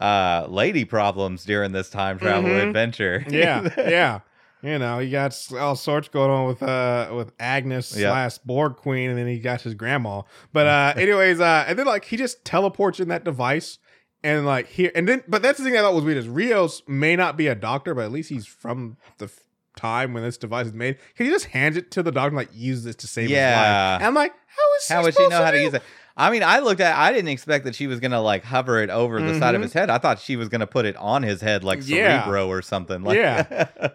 uh lady problems during this time travel Mhm. adventure. Yeah. yeah. You know, he got all sorts going on with uh with Agnes Yeah. slash Borg Queen, and then he got his grandma. But uh anyways, uh and then like he just teleports in that device and like here and then but that's the thing I thought was weird is Rios may not be a doctor, but at least he's from the f- time when this device is made. Can he just hands it to the doctor like use this to save his Yeah. life. And I'm like, how is How would she know how to use it? I mean, I looked at. I didn't expect that she was gonna like hover it over the side of Mhm. his head. I thought she was gonna put it on his head like Yeah. Cerebro or something. Like, Yeah.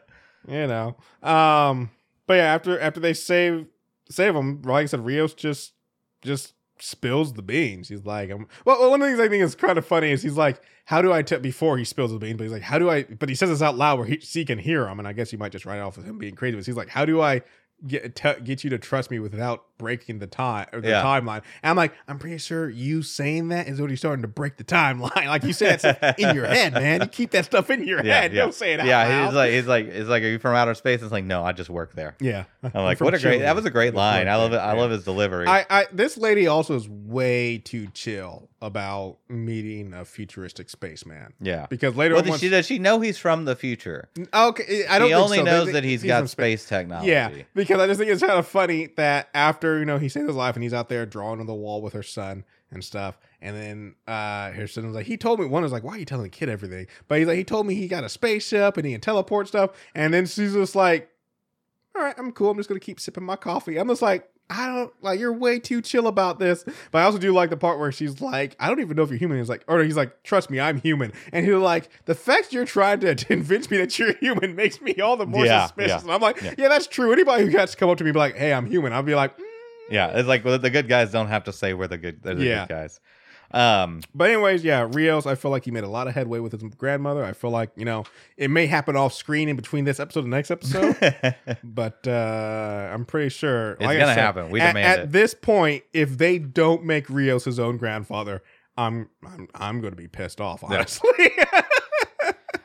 you know. Um but yeah, after after they save save him, like I said, Rios just just spills the beans. He's like, um, well, one of the things I think is kind of funny is he's like, how do I tell before he spills the beans? But he's like, how do I? But he says this out loud where he, she can hear him, and I guess you might just write it off as him being crazy. But he's like, how do I get te- get you to trust me without breaking the time or the Yeah. timeline? And I'm like, I'm pretty sure you saying that is already starting to break the timeline. like you say that in your head, man. You keep that stuff in your Yeah, head. yeah. Don't say it out yeah. loud. He's like, he's like, he's like, are you from outer space? It's like, no, I just work there. Yeah. I'm like, what a great. That was a great line. I love it. I love his delivery. I, I this lady also is way too chill about meeting a futuristic spaceman. yeah. Because later Well, on, does she does she know he's from the future? okay, I don't. Think only so. They knows think that he's from got space technology. Yeah, because I just think it's kind of funny that after you know he saved his life and he's out there drawing on the wall with her son and stuff, and then uh her son was like, he told me one was like, why are you telling the kid everything? But he's like, he told me he got a spaceship and he can teleport stuff, and then she's just like, all right, I'm cool. I'm just gonna keep sipping my coffee. I'm just like. I don't like you're way too chill about this. But I also do like the part where she's like, I don't even know if you're human. He's like, or he's like, trust me, I'm human. And he's like, the fact you're trying to convince me that you're human makes me all the more Yeah, suspicious. yeah, and I'm like, yeah. yeah. that's true. Anybody who gets to come up to me and be like, hey, I'm human, I'll be like, mm. Yeah, it's like well, the good guys don't have to say we're the good. They're the Yeah. good guys. Um, But anyways, yeah, Rios, I feel like he made a lot of headway with his grandmother. I feel like, you know, it may happen off screen in between this episode and the next episode. but uh I'm pretty sure It's like gonna said, happen. We at, demand at it. this point, if they don't make Rios his own grandfather, I'm I'm I'm gonna be pissed off, honestly.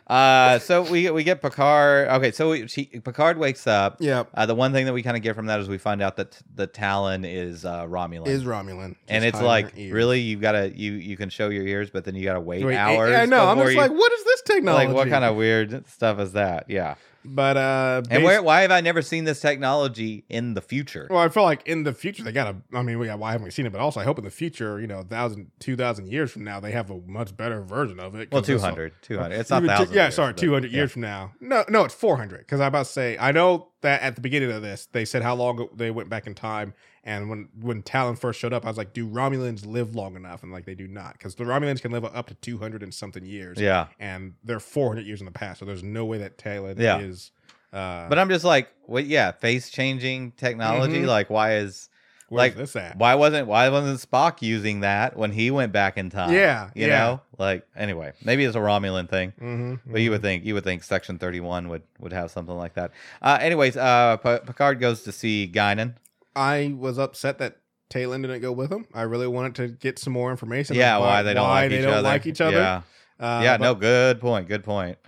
Uh, so we we get Picard. Okay, so we, she, Picard wakes up. yeah. Uh, the one thing that we kind of get from that is we find out that the Tallinn is uh, Romulan, Is Romulan. and it's like really you gotta you you can show your ears, but then you gotta wait, Wait, hours. I know. I'm just you- like, what is this technology? like what kind of weird stuff is that? Yeah, But uh, and where why have I never seen this technology in the future? Well, I feel like in the future they gotta. I mean, we, why haven't we seen it? But also, I hope in the future, you know, thousand, two thousand years from now, they have a much better version of it. Well, 'cause it's- 200, 200. It's not thousand. Yeah, years, sorry, two hundred yeah. years from now. No, no, it's four hundred. Because I'm about to say, I know that at the beginning of this, they said how long they went back in time, and when when Tallinn first showed up, I was like, do Romulans live long enough? And like, they do not, because the Romulans can live up to two hundred and something years. Yeah, and they're four hundred years in the past, so there's no way that Tallinn Yeah. is. Uh, but I'm just like, what? Yeah, face changing technology. Mhm. Like, why is where's like, this at? why wasn't why wasn't Spock using that when he went back in time? Yeah, you yeah. know, like anyway, maybe it's a Romulan thing. Mm-hmm, But you would think you would think Section Thirty One would would have something like that. Uh, anyways, uh, P- Picard goes to see Guinan. I was upset that Tallinn didn't go with him. I really wanted to get some more information. Yeah, on why they don't why like they each don't other. like each other. Yeah, Uh, yeah. but- No, good point. Good point.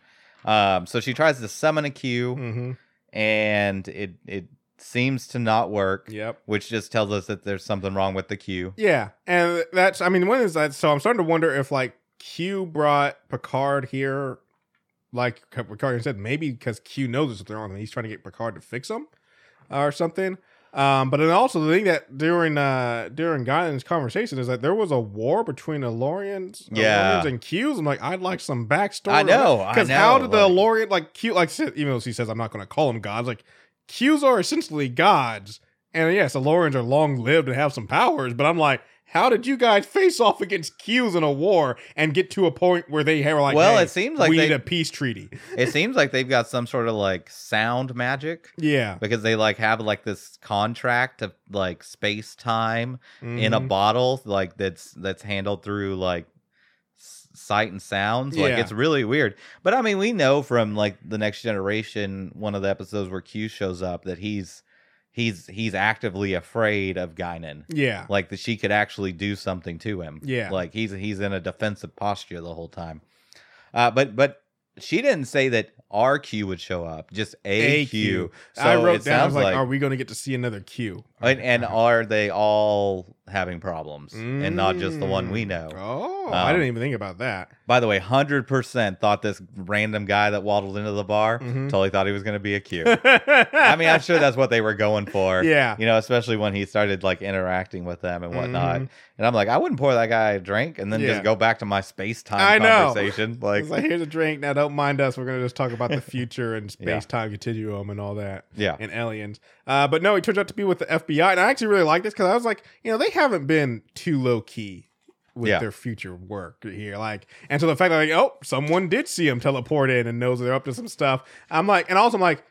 Um, so she tries to summon a Q, Mhm. and it it seems to not work, Yep. which just tells us that there's something wrong with the Q. Yeah, and that's. I mean, when is that? So I'm starting to wonder if like Q brought Picard here, like Picard said, maybe because Q knows there's something wrong and he's trying to get Picard to fix him or something. Um, but then also the thing that during uh during Guinan's conversation is that there was a war between El-Aurians, Yeah. El-Aurians and Qs. I'm like, I'd like some backstory. I know, I because how did the like- El-Aurian like Q like even though she says I'm not going to call them gods, like Qs are essentially gods, and yes, the El-Aurians are long lived and have some powers. But I'm like, how did you guys face off against Qs in a war and get to a point where they were like, Well, "Hey, it seems like we they- need a peace treaty. it seems like they've got some sort of like sound magic Yeah. because they like have like this contract of like space time in a Mhm. bottle like that's that's handled through like sight and sounds like Yeah. it's really weird but i mean we know from like the next generation one of the episodes where q shows up that he's he's he's actively afraid of Guinan. Yeah. like that she could actually do something to him Yeah. like he's he's in a defensive posture the whole time uh but but she didn't say that our Q would show up, just a, A Q. Q. So I wrote it down, I was sounds like, are we going to get to see another Q? and, and are they all having problems and not just the one we Mm. know? Oh, I Um, didn't even think about that. By the way, hundred percent thought this random guy that waddled into the bar Mhm. totally thought he was going to be a Q. I mean, I'm sure that's what they were going for. Yeah. You know, especially when he started like interacting with them and whatnot. Mhm. And I'm like, I wouldn't pour that guy a drink and then Yeah. just go back to my space I time know. conversation. Like, like, here's a drink. Now, don't mind us. We're going to just talk about the future and space time continuum and all that. yeah. and aliens. Uh, but no, he turns out to be with the FBI, and I actually really like this because I was like, you know, they haven't been too low key with Yeah. their future work here. Like, and so the fact that like, oh, someone did see him teleport in and knows they're up to some stuff. I'm like, and also I'm like,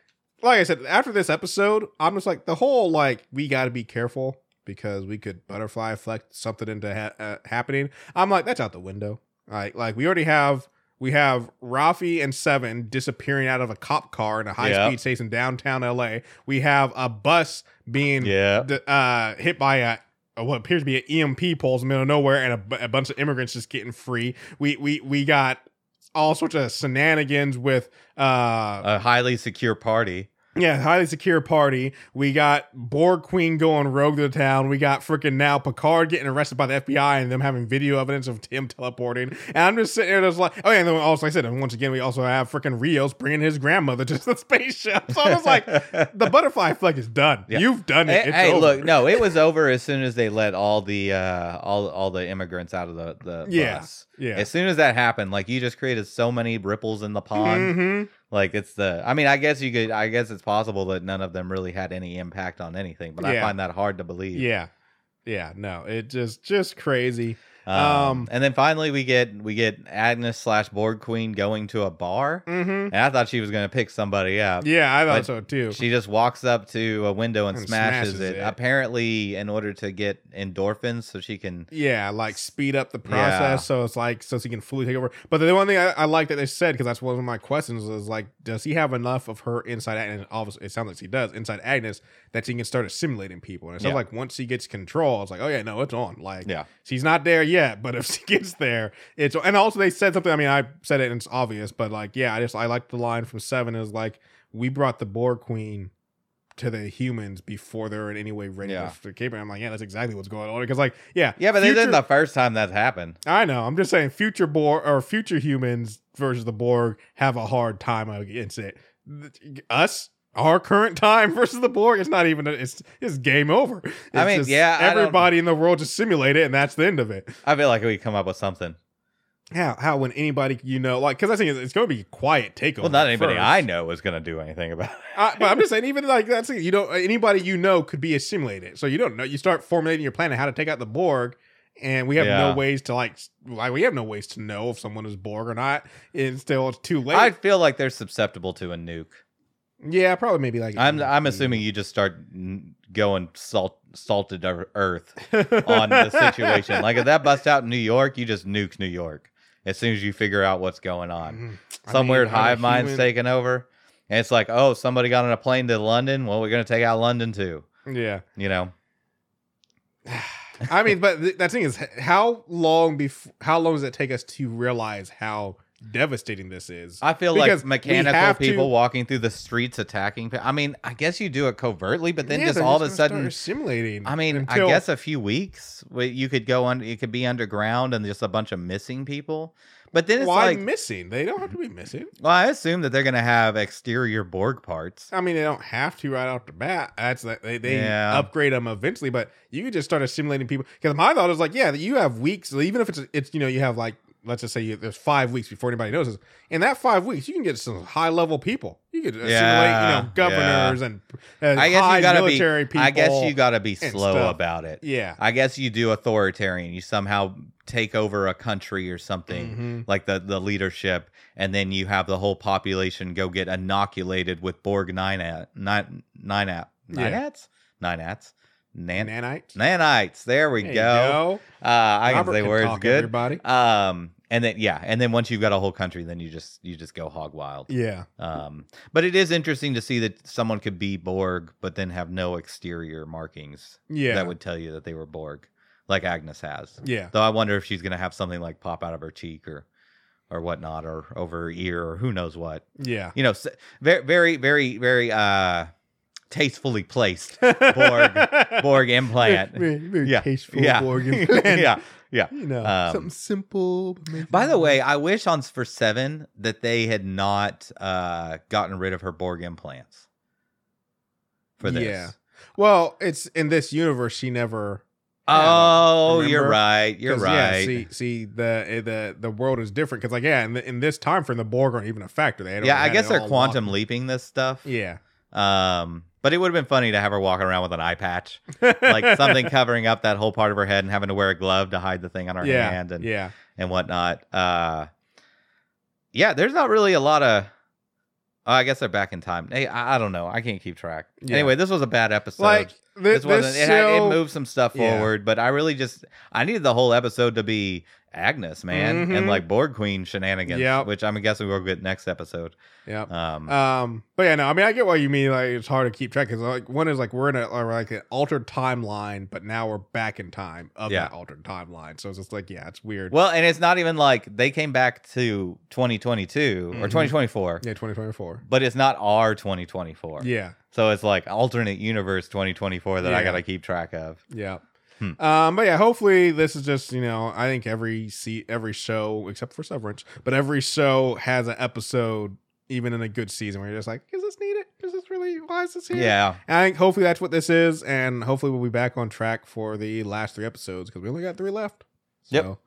like I said, after this episode, I'm just like the whole like we got to be careful because we could butterfly effect something into ha- uh, happening. I'm like, that's out the window. Like, like we already have. We have Raffi and Seven disappearing out of a cop car in a high Yep. speed chase in downtown LA. We have a bus being Yeah. uh, hit by a, what appears to be an EMP pulse in the middle of nowhere, and a, a bunch of immigrants just getting free. We we we got all sorts of shenanigans with uh A highly secure party. Yeah highly secure party. We got Borg Queen going rogue to the town. We got freaking now Picard getting arrested by the FBI and them having video evidence of him teleporting. And I'm just sitting there just like oh yeah, and then also like I said and once again we also have freaking Rios bringing his grandmother to the spaceship. So I was like the butterfly fleck is done. Yeah. You've done it. Hey, hey, look, no, it was over as soon as they let all the uh all all the immigrants out of the the Yeah. bus. Yeah. As soon as that happened, like you just created so many ripples in the pond. Mhm. Like it's the I mean, I guess you could I guess it's possible that none of them really had any impact on anything, but I find that hard to believe. Yeah. Yeah, no, it just just crazy. Um, Um, and then finally we get we get Agnes slash Borg Queen going to a bar. Mm-hmm. And I thought she was gonna pick somebody up. Yeah, I thought so too. She just walks up to a window and, And smashes, smashes it, it. Apparently, in order to get endorphins, so she can. yeah, like speed up the process Yeah. so it's like so she can fully take over. But the one thing I, I like that they said because that's one of my questions is like, does he have enough of her inside Agnes? Obviously, it sounds like he does inside Agnes that she can start assimilating people. And it sounds Yeah. like once he gets control, it's like, oh yeah, no, it's on. Like, Yeah. she's not there yet, but if she gets there, it's and also they said something. I mean, I said it and it's obvious, but like, yeah, I just I like the line from Seven is like, we brought the Borg Queen to the humans before they're in any way ready Yeah. escape. And I'm like, yeah, that's exactly what's going on. Because like, yeah, Yeah, but this future- isn't the first time that's happened. I know. I'm just saying, future Borg or future humans versus the Borg have a hard time against it. Us. Our current time versus the Borg, it's not even. It's it's game over. It's I mean, yeah, everybody in the world just simulate it, and that's the end of it. I feel like we come up with something. How how when anybody you know like because I think it's, it's going to be a quiet takeover. Well, not anybody first. I know is going to do anything about it. I, but I'm just saying, even like that's you don't anybody you know could be assimilated. So you don't know. You start formulating your plan of how to take out the Borg, and we have Yeah. no ways to like like we have no ways to know if someone is Borg or not. Until it's too late. I feel like they're susceptible to a nuke. Yeah, probably maybe like I'm I'm assuming you just start going salt salted earth on the situation. Like if that busts out in New York, you just nuke New York as soon as you figure out what's going on. Mhm. I Some mean, weird hive mind's taking over, and it's like, oh, somebody got on a plane to London. Well, we're going to take out London too. Yeah, You know, I mean, but th- that thing is, how long before? How long does it take us to realize how devastating this is? I feel Because like mechanical have to- people walking through the streets attacking. I mean, I guess you do it covertly, but then Yeah, just all of a sudden, assimilating. I mean, until- I guess a few weeks you could go on, you could be underground and just a bunch of missing people. But then it's why like, missing? They don't have to be missing. well, I assume that they're going to have exterior Borg parts. I mean, they don't have to right off the bat. That's like they, they Yeah. upgrade them eventually, but you could just start assimilating people. Because my thought is like, yeah, you have weeks, even if it's it's you know you have like let's just say you, there's five weeks before anybody notices. In that five weeks, you can get some high level people. You could assimilate, Yeah, you know, governors and, and I guess high you gotta military be. people. I guess you gotta be slow stuff. about it. yeah. I guess you do authoritarian. You somehow take over a country or something Mhm. like the the leadership, and then you have the whole population go get inoculated with Borg nine at nine nine at nine Yeah. ats nine ats nan Nanites. nanites. There we There you go. Uh, I Robert can say words talk, good. Everybody. Um, and then yeah, and then once you've got a whole country, then you just you just go hog wild. Yeah. Um, but it is interesting to see that someone could be Borg, but then have no exterior markings Yeah. that would tell you that they were Borg, like Agnes has. yeah. Though I wonder if she's gonna have something like pop out of her cheek or or whatnot, or over her ear, or who knows what. Yeah. You know, very, very, very, very uh, tastefully placed Borg Borg implant. Very, very Yeah. tasteful yeah, Borg implant. yeah, yeah. You know, Um, something simple. By the way, I wish on for seven that they had not uh, gotten rid of her Borg implants for this. Yeah. Well, it's in this universe. She never. Oh, you're right. You're right. Yeah, see, see, the eh, the the world is different because, like, yeah, in, the, in this time frame, the Borg aren't even a factor. They yeah, I guess they're quantum locked. leaping this stuff. Yeah, Um, but it would have been funny to have her walking around with an eye patch, like something covering up that whole part of her head, and having to wear a glove to hide the thing on her yeah, hand and yeah, and whatnot. Uh, yeah, there's not really a lot of. Oh, I guess they're back in time. Hey, I, I don't know. I can't keep track. Yeah. Anyway, this was a bad episode. like this, this wasn't. it, had, it moved some stuff Yeah. forward, but I really just I needed the whole episode to be Agnes, man, and Mhm. like Borg Queen shenanigans. Yep. which I'm guessing we'll get next episode. Yeah. Um, Um, but yeah, no, I mean, I get what you mean. Like, it's hard to keep track because, like, one is like we're in a like an altered timeline, but now we're back in time of Yeah. that altered timeline. So it's just like, yeah, it's weird. well, and it's not even like they came back to 2022 Mhm. or 2024, yeah, 2024. but it's not our 2024. Yeah, So it's like alternate universe 2024 that I got to keep track of. yeah. Hmm. Um, but yeah, hopefully this is just you know I think every se- every show except for Severance, but every show has an episode even in a good season where you're just like, is this needed? Is this really why is this here? Yeah. And I think hopefully that's what this is, and hopefully we'll be back on track for the last three episodes because we only got three left. Yep.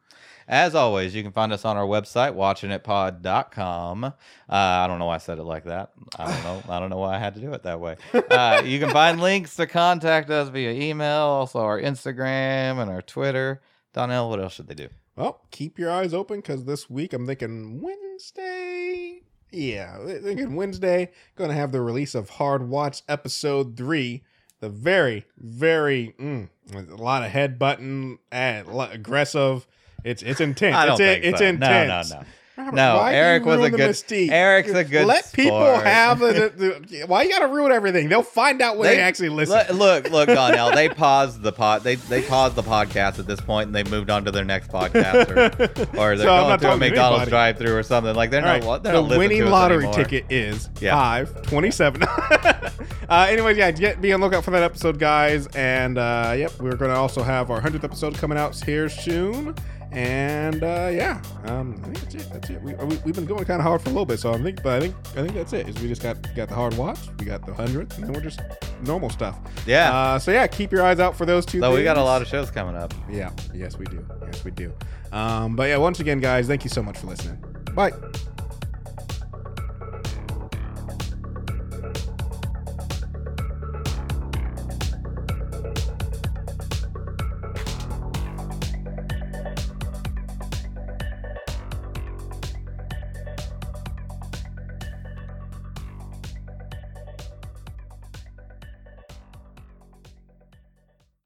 As always, you can find us on our website, watchingitpod.com. Uh, I don't know why I said it like that. I don't know. I don't know why I had to do it that way. Uh, you can find links to contact us via email, also our Instagram and our Twitter. Donnell, what else should they do? Well, keep your eyes open because this week I'm thinking Wednesday. Yeah, thinking Wednesday. Going to have the release of Hard Watch episode three. The very, very, mm, a lot of head button aggressive. It's it's intense. I don't it's, think it's so. intense. No, no, no. Robert, No, why do you Eric was a the good- mystique? Eric's a good Let people sport. have the, the- Why you got to ruin everything? They'll find out when they, They- actually listen. Look, look, look, Donnell. They paused the pod. They they paused the podcast at this point, and they moved on to their next podcast, or, or they're So going not to a McDonald's drive-through or something. Like they're All not. right, They're the not winning lottery ticket is Yeah. five twenty seven. uh, anyways, yeah, get be on lookout for that episode, guys. And uh, yep, we're gonna also have our hundredth episode coming out here soon. And uh, yeah, um, I think that's it. That's it. We, we we've been going kind of hard for a little bit, so I think, but I think I think that's it. Is we just got got the hard watch, we got the hundredth, and then we're just normal stuff. Yeah. Uh, so yeah, keep your eyes out for those two. so we got a lot of shows coming up. Yeah. Yes, we do. Yes, we do. Um, but yeah, once again, guys, thank you so much for listening. Bye.